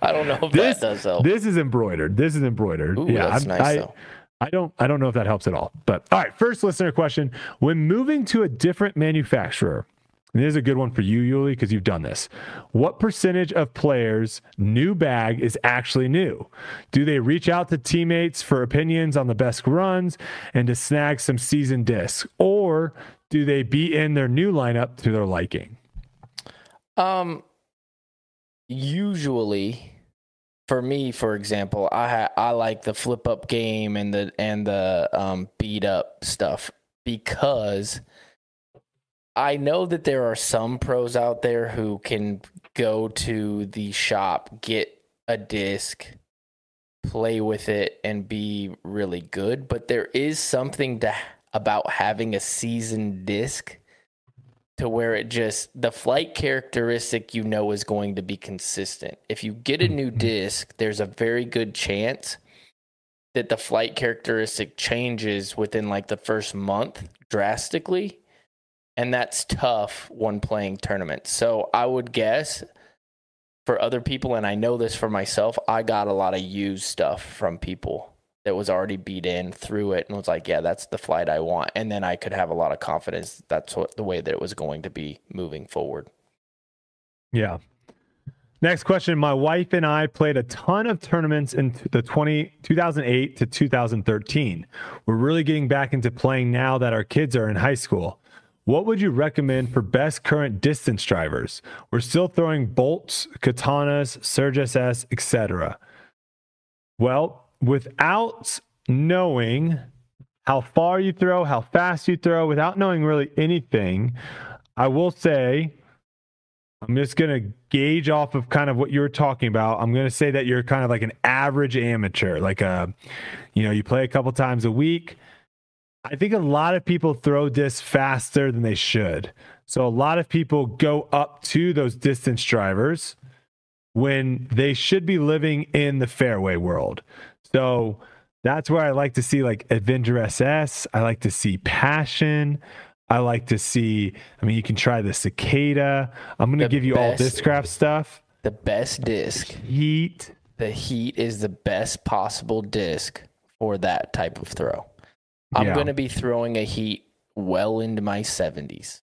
I don't know if this- that does help. this is embroidered. This is embroidered. Ooh, yeah, that's I'm- nice I, though. I don't I don't know if that helps at all. But all right, first listener question. When moving to a different manufacturer, and this is a good one for you, Uli, because you've done this. What percentage of players' new bag is actually new? Do they reach out to teammates for opinions on the best runs and to snag some season discs? Or do they beat in their new lineup to their liking? Um, usually, for me, for example, I ha- I like the flip up game and the and the um beat up stuff because I know that there are some pros out there who can go to the shop, get a disc, play with it, and be really good. But there is something to about having a seasoned disc to where it just the flight characteristic you know is going to be consistent. If you get a new mm-hmm. disc, there's a very good chance that the flight characteristic changes within like the first month drastically. And that's tough when playing tournaments. So I would guess for other people, and I know this for myself, I got a lot of used stuff from people that was already beat in through it and was like, yeah, that's the flight I want. And then I could have a lot of confidence that that's what the way that it was going to be moving forward. Yeah. Next question. My wife and I played a ton of tournaments in the 20, 2008 to 2013. We're really getting back into playing now that our kids are in high school. What would you recommend for best current distance drivers? We're still throwing bolts, katanas, Surge SS, etc. Well, without knowing how far you throw, how fast you throw, without knowing really anything, I will say I'm just going to gauge off of kind of what you're talking about. I'm going to say that you're kind of like an average amateur, like a, you know, you play a couple times a week. I think a lot of people throw discs faster than they should. So a lot of people go up to those distance drivers when they should be living in the fairway world. So that's where I like to see like Avenger SS. I like to see Passion. I like to see, I mean, you can try the Cicada. I'm going to give you all best. Discraft stuff. The best disc Heat. the heat is the best possible disc for that type of throw. I'm Yeah. going to be throwing a heat well into my 70s.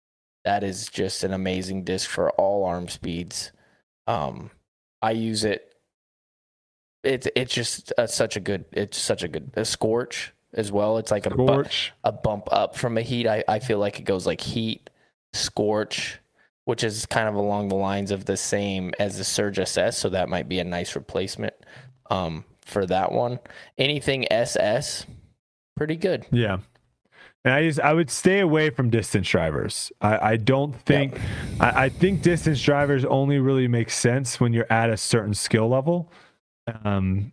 That is just an amazing disc for all arm speeds. Um, I use it. It's it's just uh, such a good. It's such a good a scorch as well. It's like a bu- a bump up from a heat. I, I feel like it goes like heat, scorch, which is kind of along the lines of the same as the Surge SS. So that might be a nice replacement um, for that one. Anything SS, pretty good. Yeah. And I just I would stay away from distance drivers. I, I don't think I, I think distance drivers only really make sense when you're at a certain skill level. Um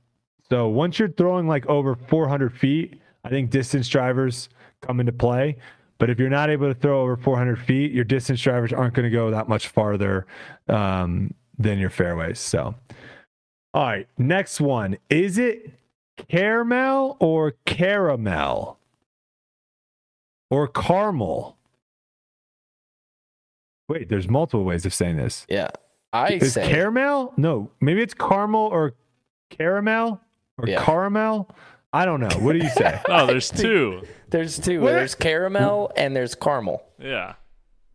so once you're throwing like over 400 feet, I think distance drivers come into play. But if you're not able to throw over 400 feet, your distance drivers aren't going to go that much farther um, than your fairways. So, all right, next one. Is it caramel or caramel? or caramel. Wait, there's multiple ways of saying this. Yeah. I Is say caramel? No, maybe it's caramel or caramel or Yeah. caramel. I don't know. What do you say? Oh, there's two. there's two. What? There's caramel and there's caramel. Yeah.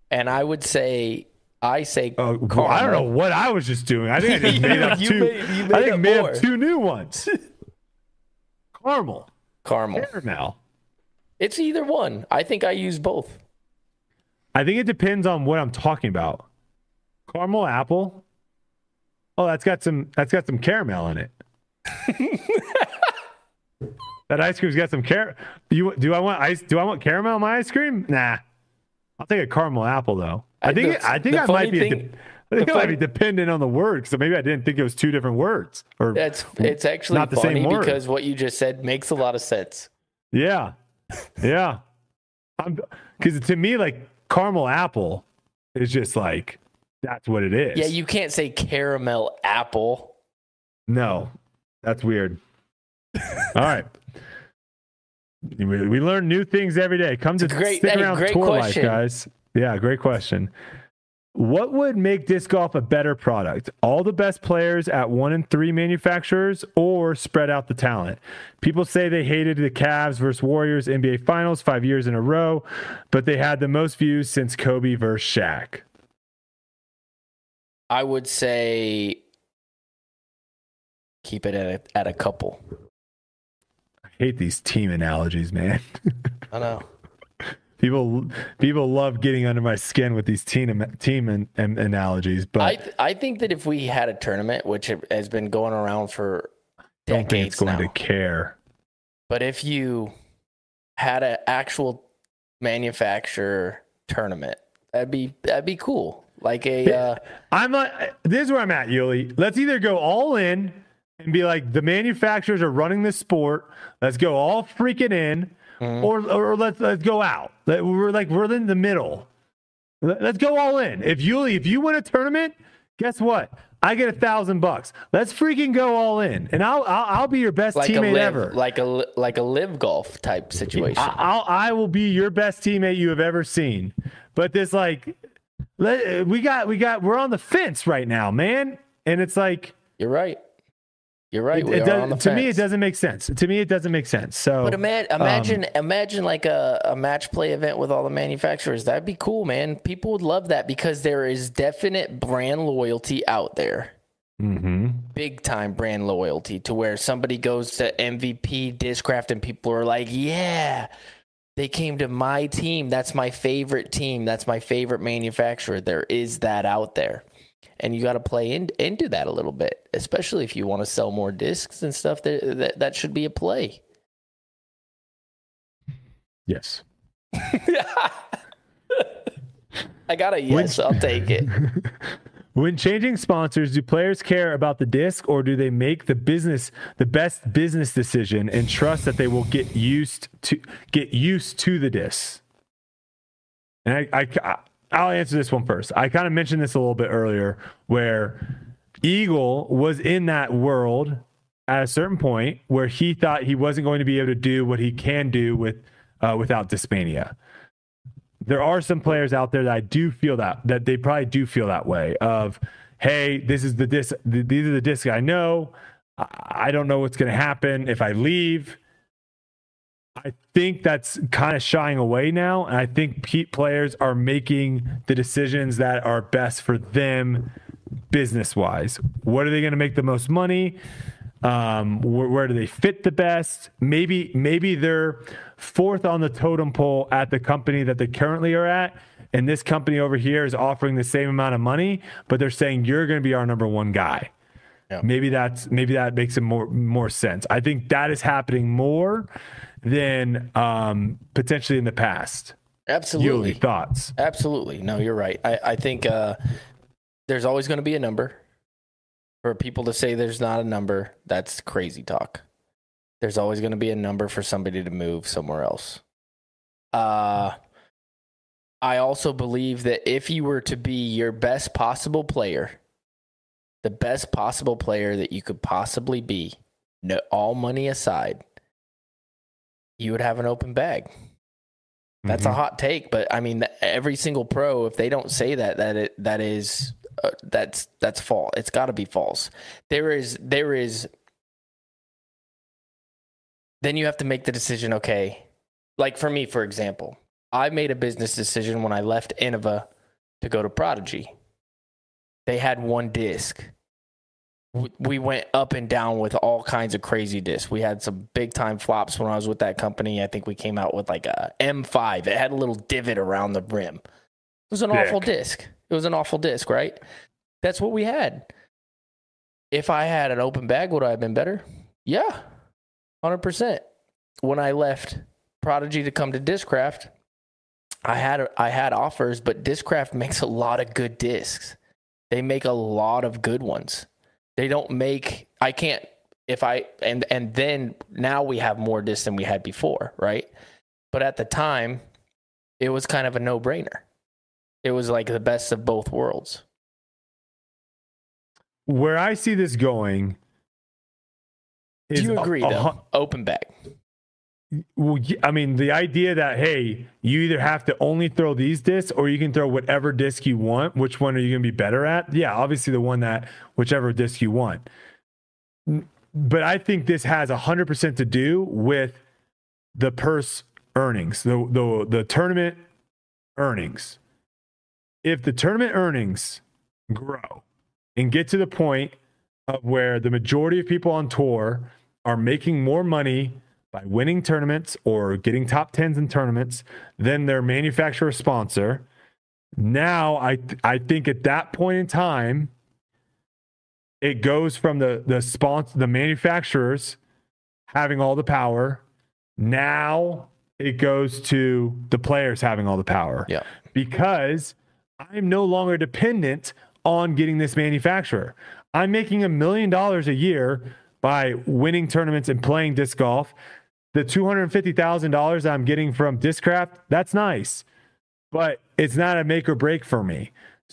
And I would say, I say, uh, caramel. I don't know what I was just doing. I think I just made up You two. made- you made I think up made more. up two new ones. Caramel, Caramel. caramel. It's either one. I think I use both. I think it depends on what I'm talking about. Caramel apple. Oh, that's got some that's got some caramel in it. that ice cream's got some car. You do I want ice? Do I want caramel in my ice cream? Nah. I'll take a caramel apple though. I I- think the- I think I might funny be. a de- I think it might be dependent on the word. So maybe I didn't think it was two different words. Or That's it's actually Not the same funny word. because what you just said makes a lot of sense. yeah, yeah. I'm because to me like caramel apple is just like that's what it is. Yeah, you can't say caramel apple. No, that's weird. All right. We, we learn new things every day. Come to It's great- stick around great tour question. life, guys. Yeah, great question. What would make disc golf a better product? All the best players at one and three manufacturers or spread out the talent? People say they hated the Cavs versus Warriors NBA Finals five years in a row, but they had the most views since Kobe versus Shaq. I would say keep it at a, at a couple. I hate these team analogies, man. I know. People people love getting under my skin with these team team an, an- analogies, but I th- I think that if we had a tournament, which has been going around for don't think it's going now, to care. but if you had an actual manufacturer tournament, that'd be that'd be cool. Like a uh, I'm not. This is where I'm at, Uli. Let's either go all in and be like the manufacturers are running this sport. Let's go all freaking in, Mhm. or or let's let's go out. We're like we're in the middle. Let- Let's go all in. If Uli, if you win a tournament, guess what? I get a thousand bucks. Let's freaking go all in, and I'll I'll, I'll be your best like teammate live, ever. like a like a live golf type situation. I, I'll I will be your best teammate you have ever seen. But this like, let, we got we got we're on the fence right now, man, and it's like You're right. You're right. it, it does- on the to me it doesn't make sense. To me it doesn't make sense. So But ima- imagine, imagine like a, a match play event with all the manufacturers. That'd be cool, man. People would love that because there is definite brand loyalty out there. mhm. Big time brand loyalty to where somebody goes to MVP Discraft and people are like, yeah, they came to my team. That's my favorite team. That's my favorite manufacturer. There is that out there. And you got to play in, into that a little bit, especially if you want to sell more discs and stuff. That, that, that should be a play. yes. I got a yes. I'll take it. When changing sponsors, do players care about the disc or do they make the business the best business decision and trust that they will get used to get used to the disc? And I, I I'll answer this one first. I kind of mentioned this a little bit earlier where Eagle was in that world at a certain point where he thought he wasn't going to be able to do what he can do with uh, without Discmania there are some players out there that I do feel that that they probably do feel that way of, hey, this is the disc, these are the discs I know. I don't know what's going to happen if I leave. I think that's kind of shying away now. And I think Pete players are making the decisions that are best for them business wise. What are they going to make the most money? Um, where, where, do they fit the best? Maybe maybe they're fourth on the totem pole at the company that they currently are at, and this company over here is offering the same amount of money, but they're saying you're going to be our number one guy. Yeah. Maybe that's maybe that makes it more more sense. I think that is happening more than um, potentially in the past. Absolutely. Uli, thoughts? Absolutely. No, you're right. I, I think uh, there's always going to be a number. For people to say there's not a number, that's crazy talk. There's always going to be a number for somebody to move somewhere else. Uh, I also believe that if you were to be your best possible player, the best possible player that you could possibly be, no, all money aside, you would have an open bag. That's mm-hmm. a hot take, but I mean, every single pro, if they don't say that, that it that is uh, that's that's false. It's got to be false. There is there is. Then you have to make the decision. Okay, like for me, for example, I made a business decision when I left Innova to go to Prodigy. They had one disc we went up and down with all kinds of crazy discs. We had some big time flops when I was with that company. I think we came out with like a M5. It had a little divot around the rim. It was an Dick. awful disc. It was an awful disc, right? That's what we had. If I had an open bag, would I have been better? Yeah, 100%. When I left Prodigy to come to Discraft, I had I had offers, but Discraft makes a lot of good discs. They make a lot of good ones they don't make I can't if I and and then now we have more disc than we had before, right? But at the time, it was kind of a no-brainer. It was like the best of both worlds. Where I see this going Do you agree a, a, though? Open bag. I mean, the idea that hey, you either have to only throw these discs or you can throw whatever disc you want. Which one are you going to be better at? Yeah, obviously the one that whichever disc you want. But I think this has hundred percent to do with the purse earnings, the the the tournament earnings. If the tournament earnings grow and get to the point of where the majority of people on tour are making more money by winning tournaments or getting top tens in tournaments than their manufacturer sponsor. Now, I I think at that point in time, it goes from the the sponsor the manufacturers having all the power. Now it goes to the players having all the power. Yeah. Because I'm no longer dependent on getting this manufacturer. I'm making a million dollars a year by winning tournaments and playing disc golf the $250,000 I'm getting from Discraft, that's nice, but it's not a make or break for me.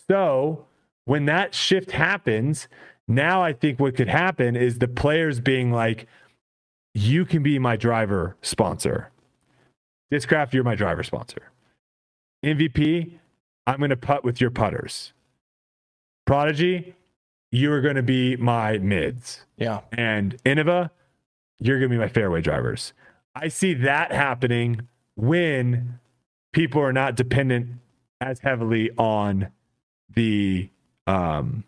So when that shift happens, now I think what could happen is the players being like, you can be my driver sponsor. Discraft, you're my driver sponsor. MVP, I'm going to putt with your putters. Prodigy, you are going to be my mids. Yeah. And Innova, you're going to be my fairway drivers. I see that happening when people are not dependent as heavily on the um,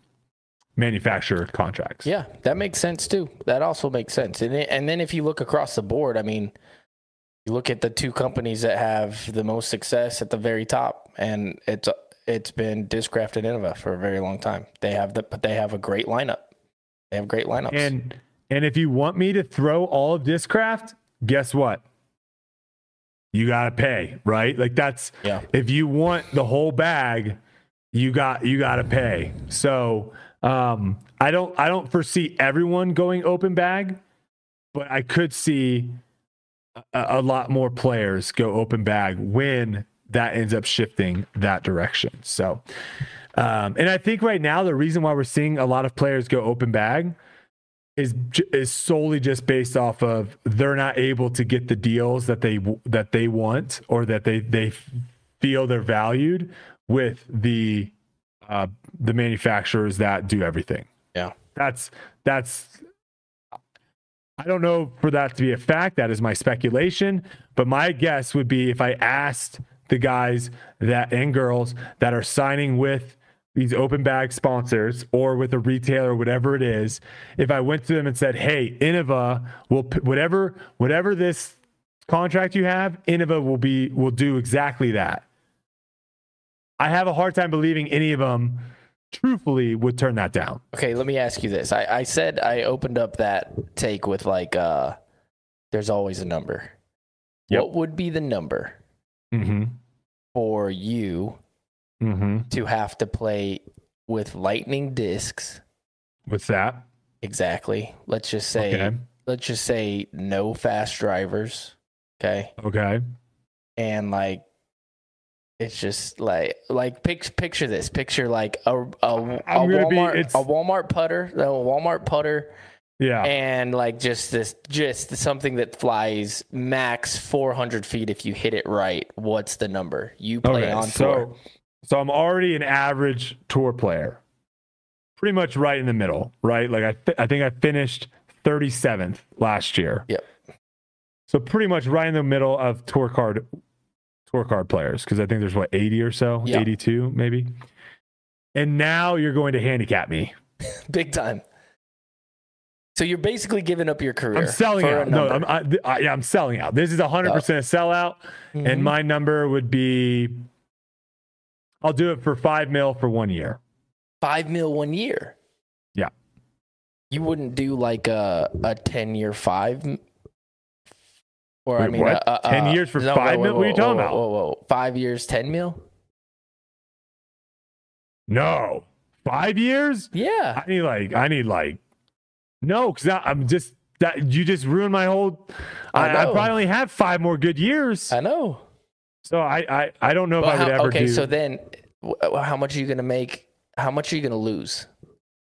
manufacturer contracts. Yeah, that makes sense too. That also makes sense. And and then if you look across the board, I mean, you look at the two companies that have the most success at the very top, and it's it's been Discraft and Innova for a very long time. They have the but they have a great lineup. They have great lineups. And and if you want me to throw all of Discraft, guess what? You got to pay, right? Like that's yeah. if you want the whole bag, you got you got to pay. So, um I don't I don't foresee everyone going open bag, but I could see a, a lot more players go open bag when that ends up shifting that direction. So, um, and I think right now the reason why we're seeing a lot of players go open bag is is solely just based off of they're not able to get the deals that they that they want or that they they feel they're valued with the uh, the manufacturers that do everything. Yeah, that's that's I don't know for that to be a fact. That is my speculation. But my guess would be if I asked the guys that and girls that are signing with these open bag sponsors or with a retailer, whatever it is, if I went to them and said, "Hey, Innova will whatever whatever this contract you have, Innova will be will do exactly that." I have a hard time believing any of them truthfully would turn that down. Okay, let me ask you this. I, I said I opened up that take with like uh there's always a number. Yep. What would be the number Mm-hmm. for you Mm-hmm. to have to play with lightning discs? With that? Exactly. Let's just say Okay. let's just say no fast drivers. Okay. Okay. And like it's just like like pic- picture this. Picture like a a, a gonna be- a Walmart putter, a Walmart putter Yeah. and like just this just something that flies max 400 feet if you hit it right what's the number you play Okay, on so tour so I'm already an average tour player, pretty much right in the middle, right? Like I, fi- I think I finished 37th last year. Yep. So pretty much right in the middle of tour card, tour card players, because I think there's what 80 or so, Yeah. 82 maybe. And now you're going to handicap me. big time so you're basically giving up your career I'm selling out. No. I'm, I, I'm selling out. This is 100% a sellout, Mhm. and my number would be. I'll do it for five mil for one year. five mil one year Yeah. you wouldn't do like a a 10 year five or i mean what? a- a- 10 uh, years for no, five whoa, mil? What are you talking whoa, about? whoa, whoa. five years 10 mil No, five years. yeah I need like I need like no, because I'm just that you just ruined my whole. I I, I, probably only have five more good years, i know so I I, I don't know if Well, I would how- ever okay do. so then how much are you gonna make how much are you gonna lose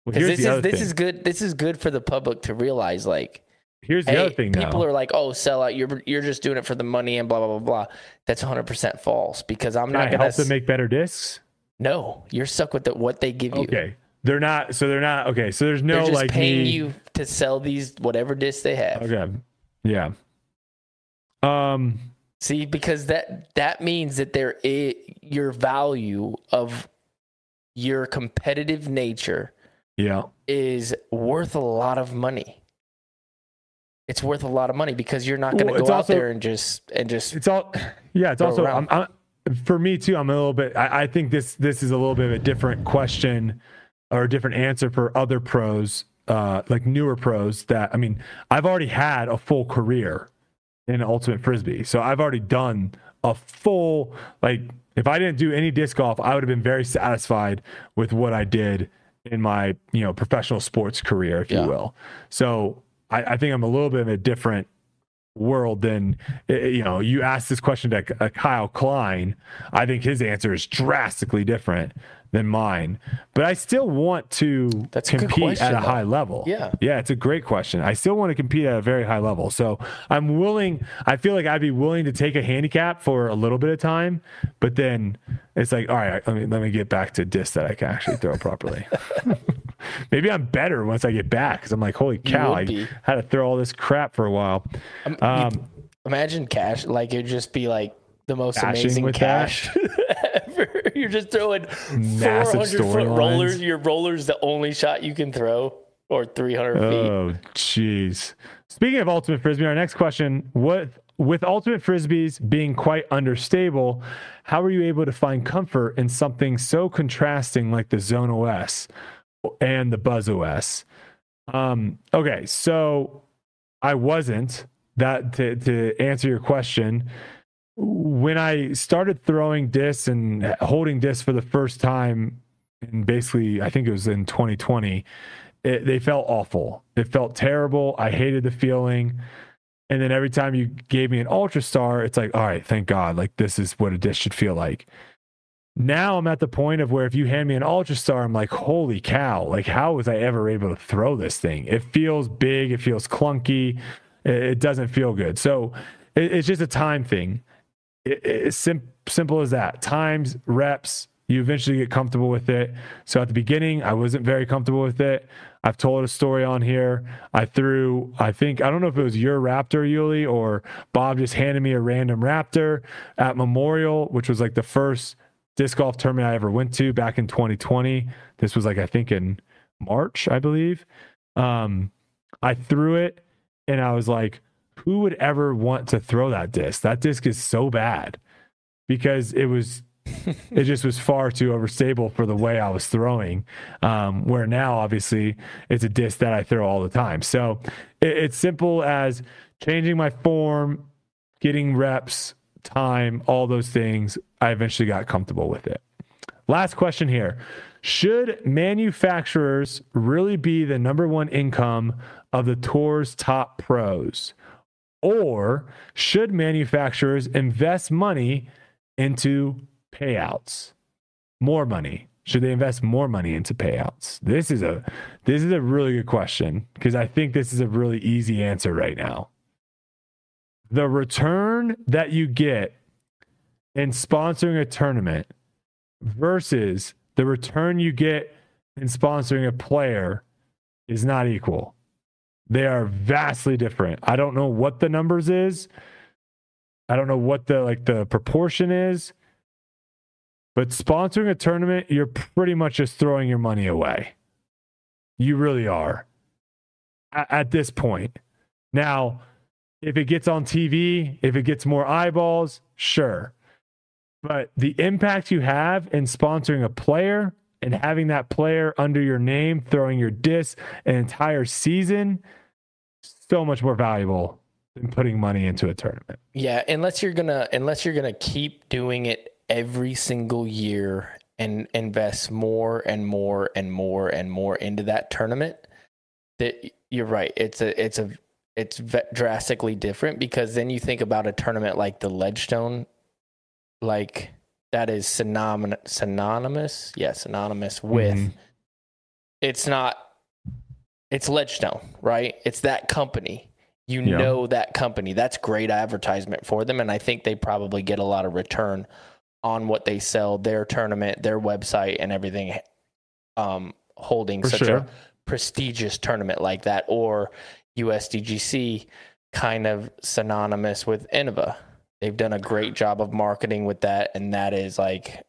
well, here's this the is other this thing. is good. This is good for the public to realize. Like, here's the hey, other thing. people now. are like, "Oh, sell out. You're you're just doing it for the money and blah blah blah blah." That's 100 percent false because I'm Can not I gonna. help them make better discs? no, you're stuck with the, what they give you. Okay, they're not. So they're not. Okay, so there's no They're just like paying me. you to sell these whatever discs they have. Okay, yeah. Um. See, because that that means that there is your value of your competitive nature Yeah. is worth a lot of money. It's worth a lot of money because you're not going to Well, go it's out also- there and just and just It's all, yeah. It's also. I'm, I'm, for me too. I'm a little bit. I, I think this this is a little bit of a different question or a different answer for other pros, uh, like newer pros. That I mean, I've already had a full career in ultimate frisbee, so I've already done a full like. If I didn't do any disc golf, I would have been very satisfied with what I did in my you know professional sports career, if Yeah. you will. So I, I think I'm a little bit of a different world than eh, you know you ask this question to uh, kyle klein i think his answer is drastically different than mine but i still want to That's a compete question, at a high level. Yeah. yeah it's a great question. I still want to compete at a very high level. So i'm willing i feel like i'd be willing to take a handicap for a little bit of time but then it's like all right let me let me get back to disc that i can actually throw properly. Maybe i'm better once i get back because i'm like holy cow i be. had to throw all this crap for a while. Um, um, imagine cash like it'd just be like the most Cashing amazing with cash ever. You're just throwing Massive 400 foot rollers. Your roller's the only shot you can throw, or 300 feet. Oh, jeez. Speaking of ultimate frisbee, our next question: What with ultimate frisbees being quite understable, how are you able to find comfort in something so contrasting like the Zone OS and the Buzz OS? Um, okay, so I wasn't that to to answer your question. When I started throwing discs and holding discs for the first time, and basically, I think it was in 2020 it, they felt awful. It felt terrible. I hated the feeling. And then every time you gave me an Ultra Star, it's like, all right, thank God. Like, this is what a disc should feel like. Now I'm at the point of where if you hand me an Ultra Star, I'm like, holy cow. Like, how was I ever able to throw this thing? It feels big. It feels clunky. It, it doesn't feel good. So it, it's just a time thing. It, it's sim- simple as that. Times, reps, you eventually get comfortable with it. So at the beginning, I wasn't very comfortable with it. I've told a story on here. I threw, I think, I don't know if it was your Raptor, Uli, or Bob just handed me a random Raptor at Memorial, which was like the first disc golf tournament I ever went to back in 2020. This was like, I think in March, I believe. Um, I threw it and I was like, who would ever want to throw that disc? That disc is so bad because it was it just was far too overstable for the way I was throwing. Um, where now, obviously, it's a disc that I throw all the time. So it, it's simple as changing my form, getting reps, time, all those things. I eventually got comfortable with it. Last question here Should manufacturers really be the number one income of the tour's top pros? Or should manufacturers invest money into payouts? More money. Should they invest more money into payouts? This is a this is a really good question because I think this is a really easy answer right now. The return that you get in sponsoring a tournament versus the return you get in sponsoring a player is not equal. They are vastly different. I don't know what the numbers is. I don't know what the like the proportion is. But sponsoring a tournament, you're pretty much just throwing your money away. You really are at, at this point. Now, if it gets on TV, if it gets more eyeballs, sure. But the impact you have in sponsoring a player and having that player under your name, throwing your disc an entire season, so much more valuable than putting money into a tournament. Yeah, unless you're gonna unless you're gonna keep doing it every single year and invest more and more and more and more into that tournament, that you're right. It's a it's a it's drastically different because then you think about a tournament like the Ledgestone, like that is synonymous synonymous, yeah, synonymous with. Mm-hmm. It's not. It's Ledgestone, right? It's that company. You yeah. know that company. That's great advertisement for them, and I think they probably get a lot of return on what they sell, their tournament, their website, and everything. Um, holding for such sure. a prestigious tournament like that, or USDGC kind of synonymous with Innova. They've done a great job of marketing with that, and that is like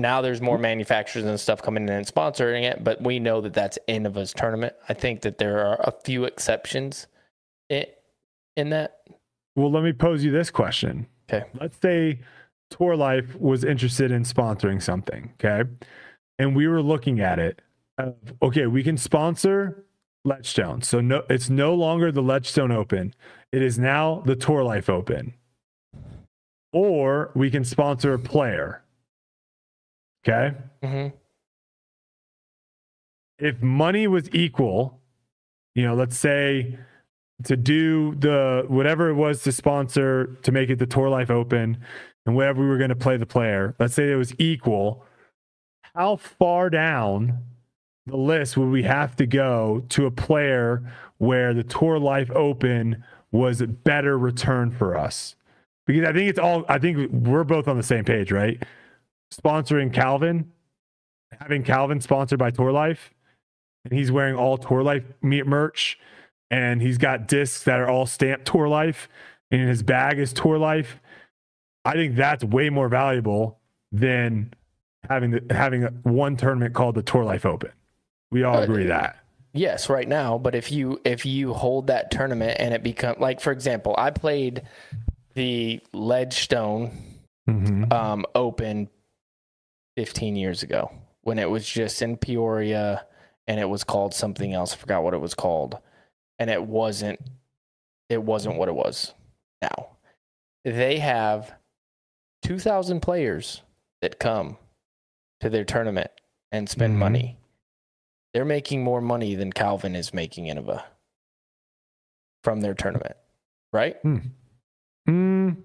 now there's more mm-hmm. manufacturers and stuff coming in and sponsoring it, but we know that that's end of Innova's tournament. I think that there are a few exceptions in, in that. Well, let me pose you this question. Okay. Let's say Tour Life was interested in sponsoring something, okay? And we were looking at it. Okay, we can sponsor Ledgestone. So no, it's no longer the Ledgestone Open. It is now the Tour Life Open. Or we can sponsor a player. Okay. Mm-hmm. If money was equal, you know, let's say to do the whatever it was to sponsor to make it the Tour Life Open and whatever we were going to play the player, let's say it was equal. How far down the list would we have to go to a player where the Tour Life Open was a better return for us? Because I think it's all, I think we're both on the same page, right? Sponsoring Calvin, having Calvin sponsored by Tour Life, and he's wearing all Tour Life merch, and he's got discs that are all stamped Tour Life, and his bag is Tour Life. I think that's way more valuable than having the, having a, one tournament called the Tour Life Open. We all agree that. Yes, right now. But if you if you hold that tournament and it become like for example, I played the Ledgestone mm-hmm. um, Open 15 years ago when it was just in Peoria and it was called something else. I forgot what it was called, and it wasn't it wasn't what it was now. They have 2,000 players that come to their tournament and spend mm-hmm. money they're making more money than Calvin is making in a from their tournament, right? Hmm. Mm.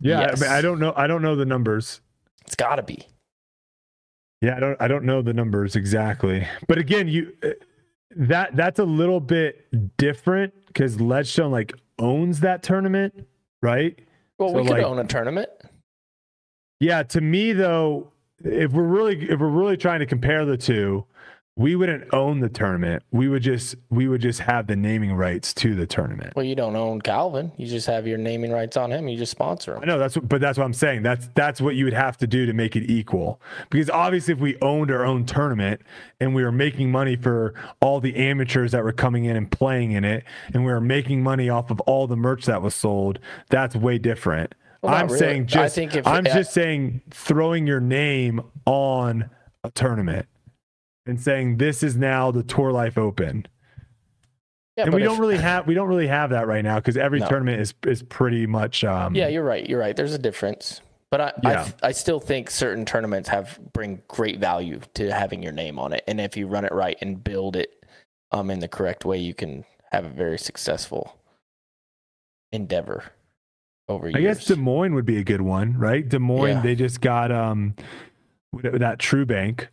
Yeah, yes. I, mean, I don't know. I don't know the numbers. It's got to be. Yeah, I don't. I don't know the numbers exactly. But again, you uh, that that's a little bit different because Ledgestone like owns that tournament, right? Well, so we could like, own a tournament. Yeah, to me though, if we're really if we're really trying to compare the two, we wouldn't own the tournament. We would just we would just have the naming rights to the tournament. Well, you don't own Calvin. You just have your naming rights on him. You just sponsor him. I know that's what, but that's what I'm saying. That's that's what you would have to do to make it equal. Because obviously, if we owned our own tournament and we were making money for all the amateurs that were coming in and playing in it, and we were making money off of all the merch that was sold, that's way different. Well, I'm really. saying I just think if- I'm uh, just saying throwing your name on a tournament and saying this is now the Tour Life Open. Yeah, and we if- don't really have we don't really have that right now because every No. tournament is is pretty much um Yeah, you're right. You're right. There's a difference. But I, Yeah. I, I still think certain tournaments have bring great value to having your name on it, and if you run it right and build it um in the correct way, you can have a very successful endeavor over years. I guess Des Moines would be a good one, right? Des Moines, Yeah. they just got um that True Bank,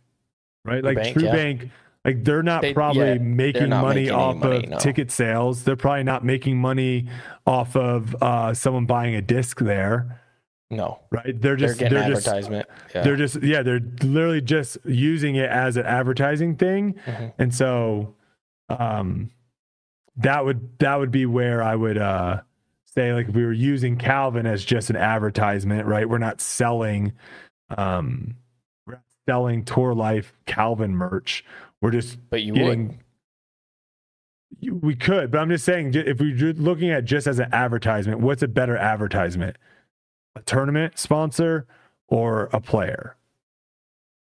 right? Like Bank, True yeah. Bank, like they're not They- probably yeah, making not money making off money, of no. ticket sales. They're probably not making money off of uh, someone buying a disc there, no, right? They're they're just getting they're just advertisement. yeah. they're just yeah they're literally just using it as an advertising thing Mhm. and so um that would that would be where i would uh say like if we were using calvin as just an advertisement right we're not selling um we're not selling tour life calvin merch we're just but you getting would. we could but i'm just saying if we're looking at just as an advertisement what's a better advertisement a tournament sponsor or a player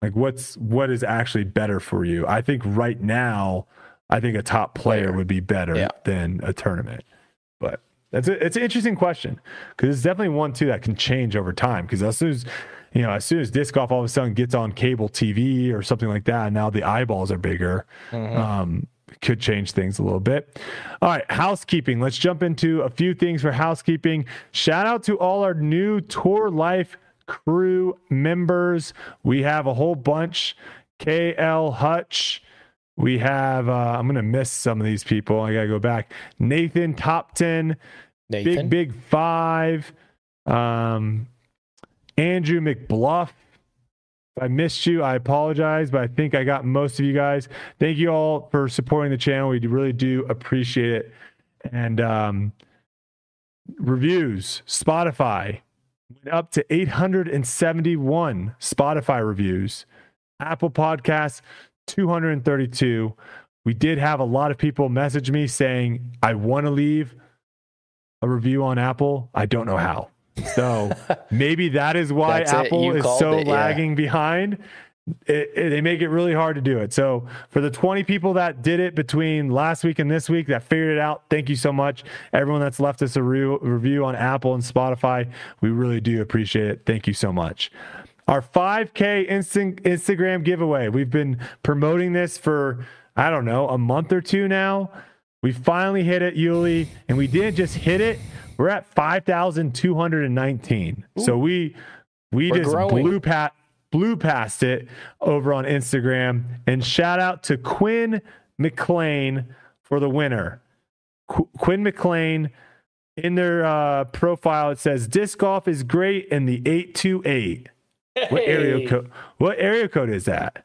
like what's what is actually better for you i think right now i think a top player, Player. would be better Yeah. than a tournament but that's a, it's an interesting question because it's definitely one too that can change over time because as soon as you know as soon as disc golf all of a sudden gets on cable tv or something like that now the eyeballs are bigger Mhm. um, could change things a little bit. All right, housekeeping. Let's jump into a few things for housekeeping. Shout out to all our new Tour Life crew members. We have a whole bunch. KL Hutch. We have, uh, I'm going to miss some of these people. I got to go back. Nathan Topton. Nathan. Big Big Five, um, Andrew McBluff. If I missed you, I apologize, but I think I got most of you guys. Thank you all for supporting the channel. We really do appreciate it. And um, reviews, Spotify went up to 871 Spotify reviews, Apple Podcasts 232. We did have a lot of people message me saying, I want to leave a review on Apple. I don't know how. So maybe that is why Apple is so it, yeah. lagging behind. It, it- they make it really hard to do it. So for the 20 people that did it between last week and this week that figured it out, thank you so much. Everyone that's left us a re- review on Apple and Spotify, we really do appreciate it. Thank you so much. Our 5K instant Instagram giveaway. We've been promoting this for I don't know a month or two now. We finally hit it, Uli, and we didn't just hit it. We're at 5,219. So we we We're just growing. blew pat blew past it over on Instagram. And shout out to Quinn McLean for the winner. Qu- Quinn McLean in their uh, profile it says disc golf is great in the 828. What area code? What area code is that?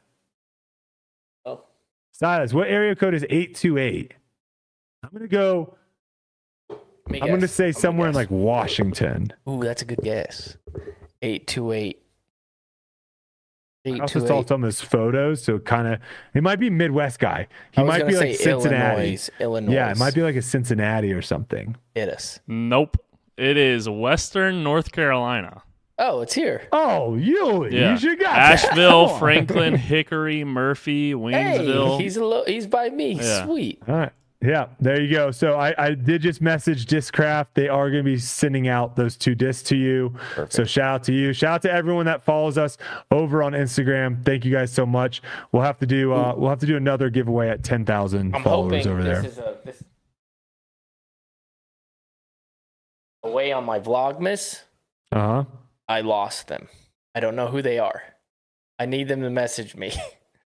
Oh. Silas, what area code is 828? I'm gonna go. Let me I'm gonna say Let me somewhere in like Washington. Ooh, that's a good guess. Eight two eight. I Eight also two saw eight. some of his photos, so kind of it might be Midwest guy. He I was might gonna be like Cincinnati. Illinois. Illinois. Yeah, it might be like a Cincinnati or something. It is. Nope. It is Western North Carolina. Oh, it's here. Oh, you, Yeah. you should got. Asheville, Come. Franklin, Hickory, Murphy, Hey, Waynesville. he's a lo- he's by me. Yeah. Sweet. All right. Yeah, there you go. So I, I did just message Discraft. They are going to be sending out those two discs to you. So shout out to you. Shout out to everyone that follows us over on Instagram. Thank you guys so much. We'll have to do uh, we'll have to do another giveaway at ten thousand followers over this there. is a this away on my Vlogmas. Uh huh. I lost them. I don't know who they are. I need them to message me.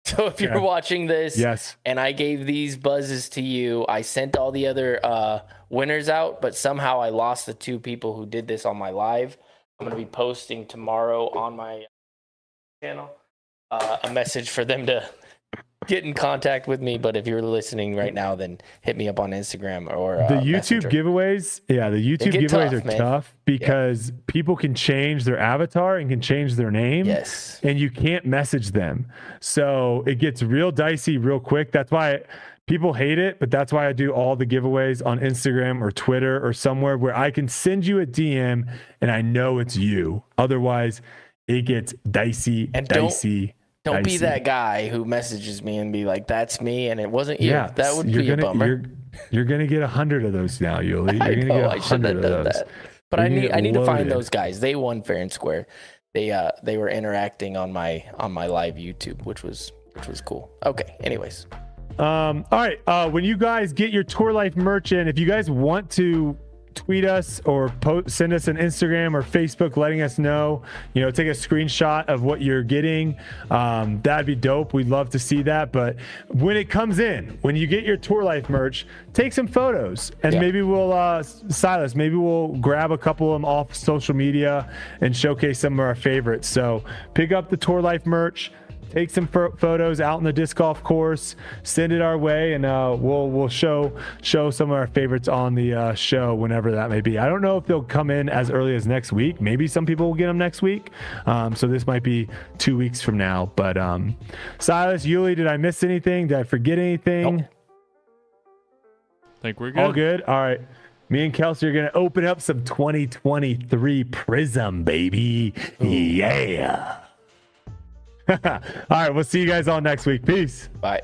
so if you're Yeah. watching this Yes. and I gave these buzzes to you, I sent all the other uh, winners out, but somehow I lost the two people who did this on my live. I'm going to be posting tomorrow on my channel uh, a message for them to get in contact with me. But if you're listening right now, then hit me up on Instagram or uh, the YouTube Messenger. giveaways, yeah, the YouTube giveaways tough, are man. tough because people can change their avatar and can change their name. Yes. And you can't message them. So it gets real dicey real quick. That's why people hate it, but that's why I do all the giveaways on Instagram or Twitter or somewhere where I can send you a DM and I know it's you. Otherwise, it gets dicey, And dicey. Don't be that guy who messages me and be like, "That's me," and it wasn't you. Yeah, that would be gonna, a bummer. You're, you're gonna get a hundred of those now, Uli. You're I gonna know get I a should hundred have of done those. that, but You're I need I need to find those guys. They won fair and square. They uh they were interacting on my on my live YouTube, which was which was cool. Okay, anyways, Um, all right. Uh, when you guys get your Tour Life merch in, if you guys want to tweet us or post, send us an Instagram or Facebook letting us know, you know, take a screenshot of what you're getting. Um, that'd be dope. We'd love to see that. But when it comes in, when you get your Tour Life merch, take some photos and Yeah. maybe we'll, uh, Silas, maybe we'll grab a couple of them off social media and showcase some of our favorites. So pick up the Tour Life merch take some pho- photos out in the disc golf course send it our way and uh, we'll we'll show show some of our favorites on the uh, show whenever that may be. I don't know if they'll come in as early as next week. Maybe some people will get them next week. Um, so this might be two weeks from now. But um, silas Uli, did i miss anything? Did i forget anything? Nope. think we're good. all good? all right. Me and Kelsey are going to open up some 2023 Prizm, baby. Yeah. all right. We'll see you guys all next week. Peace. bye.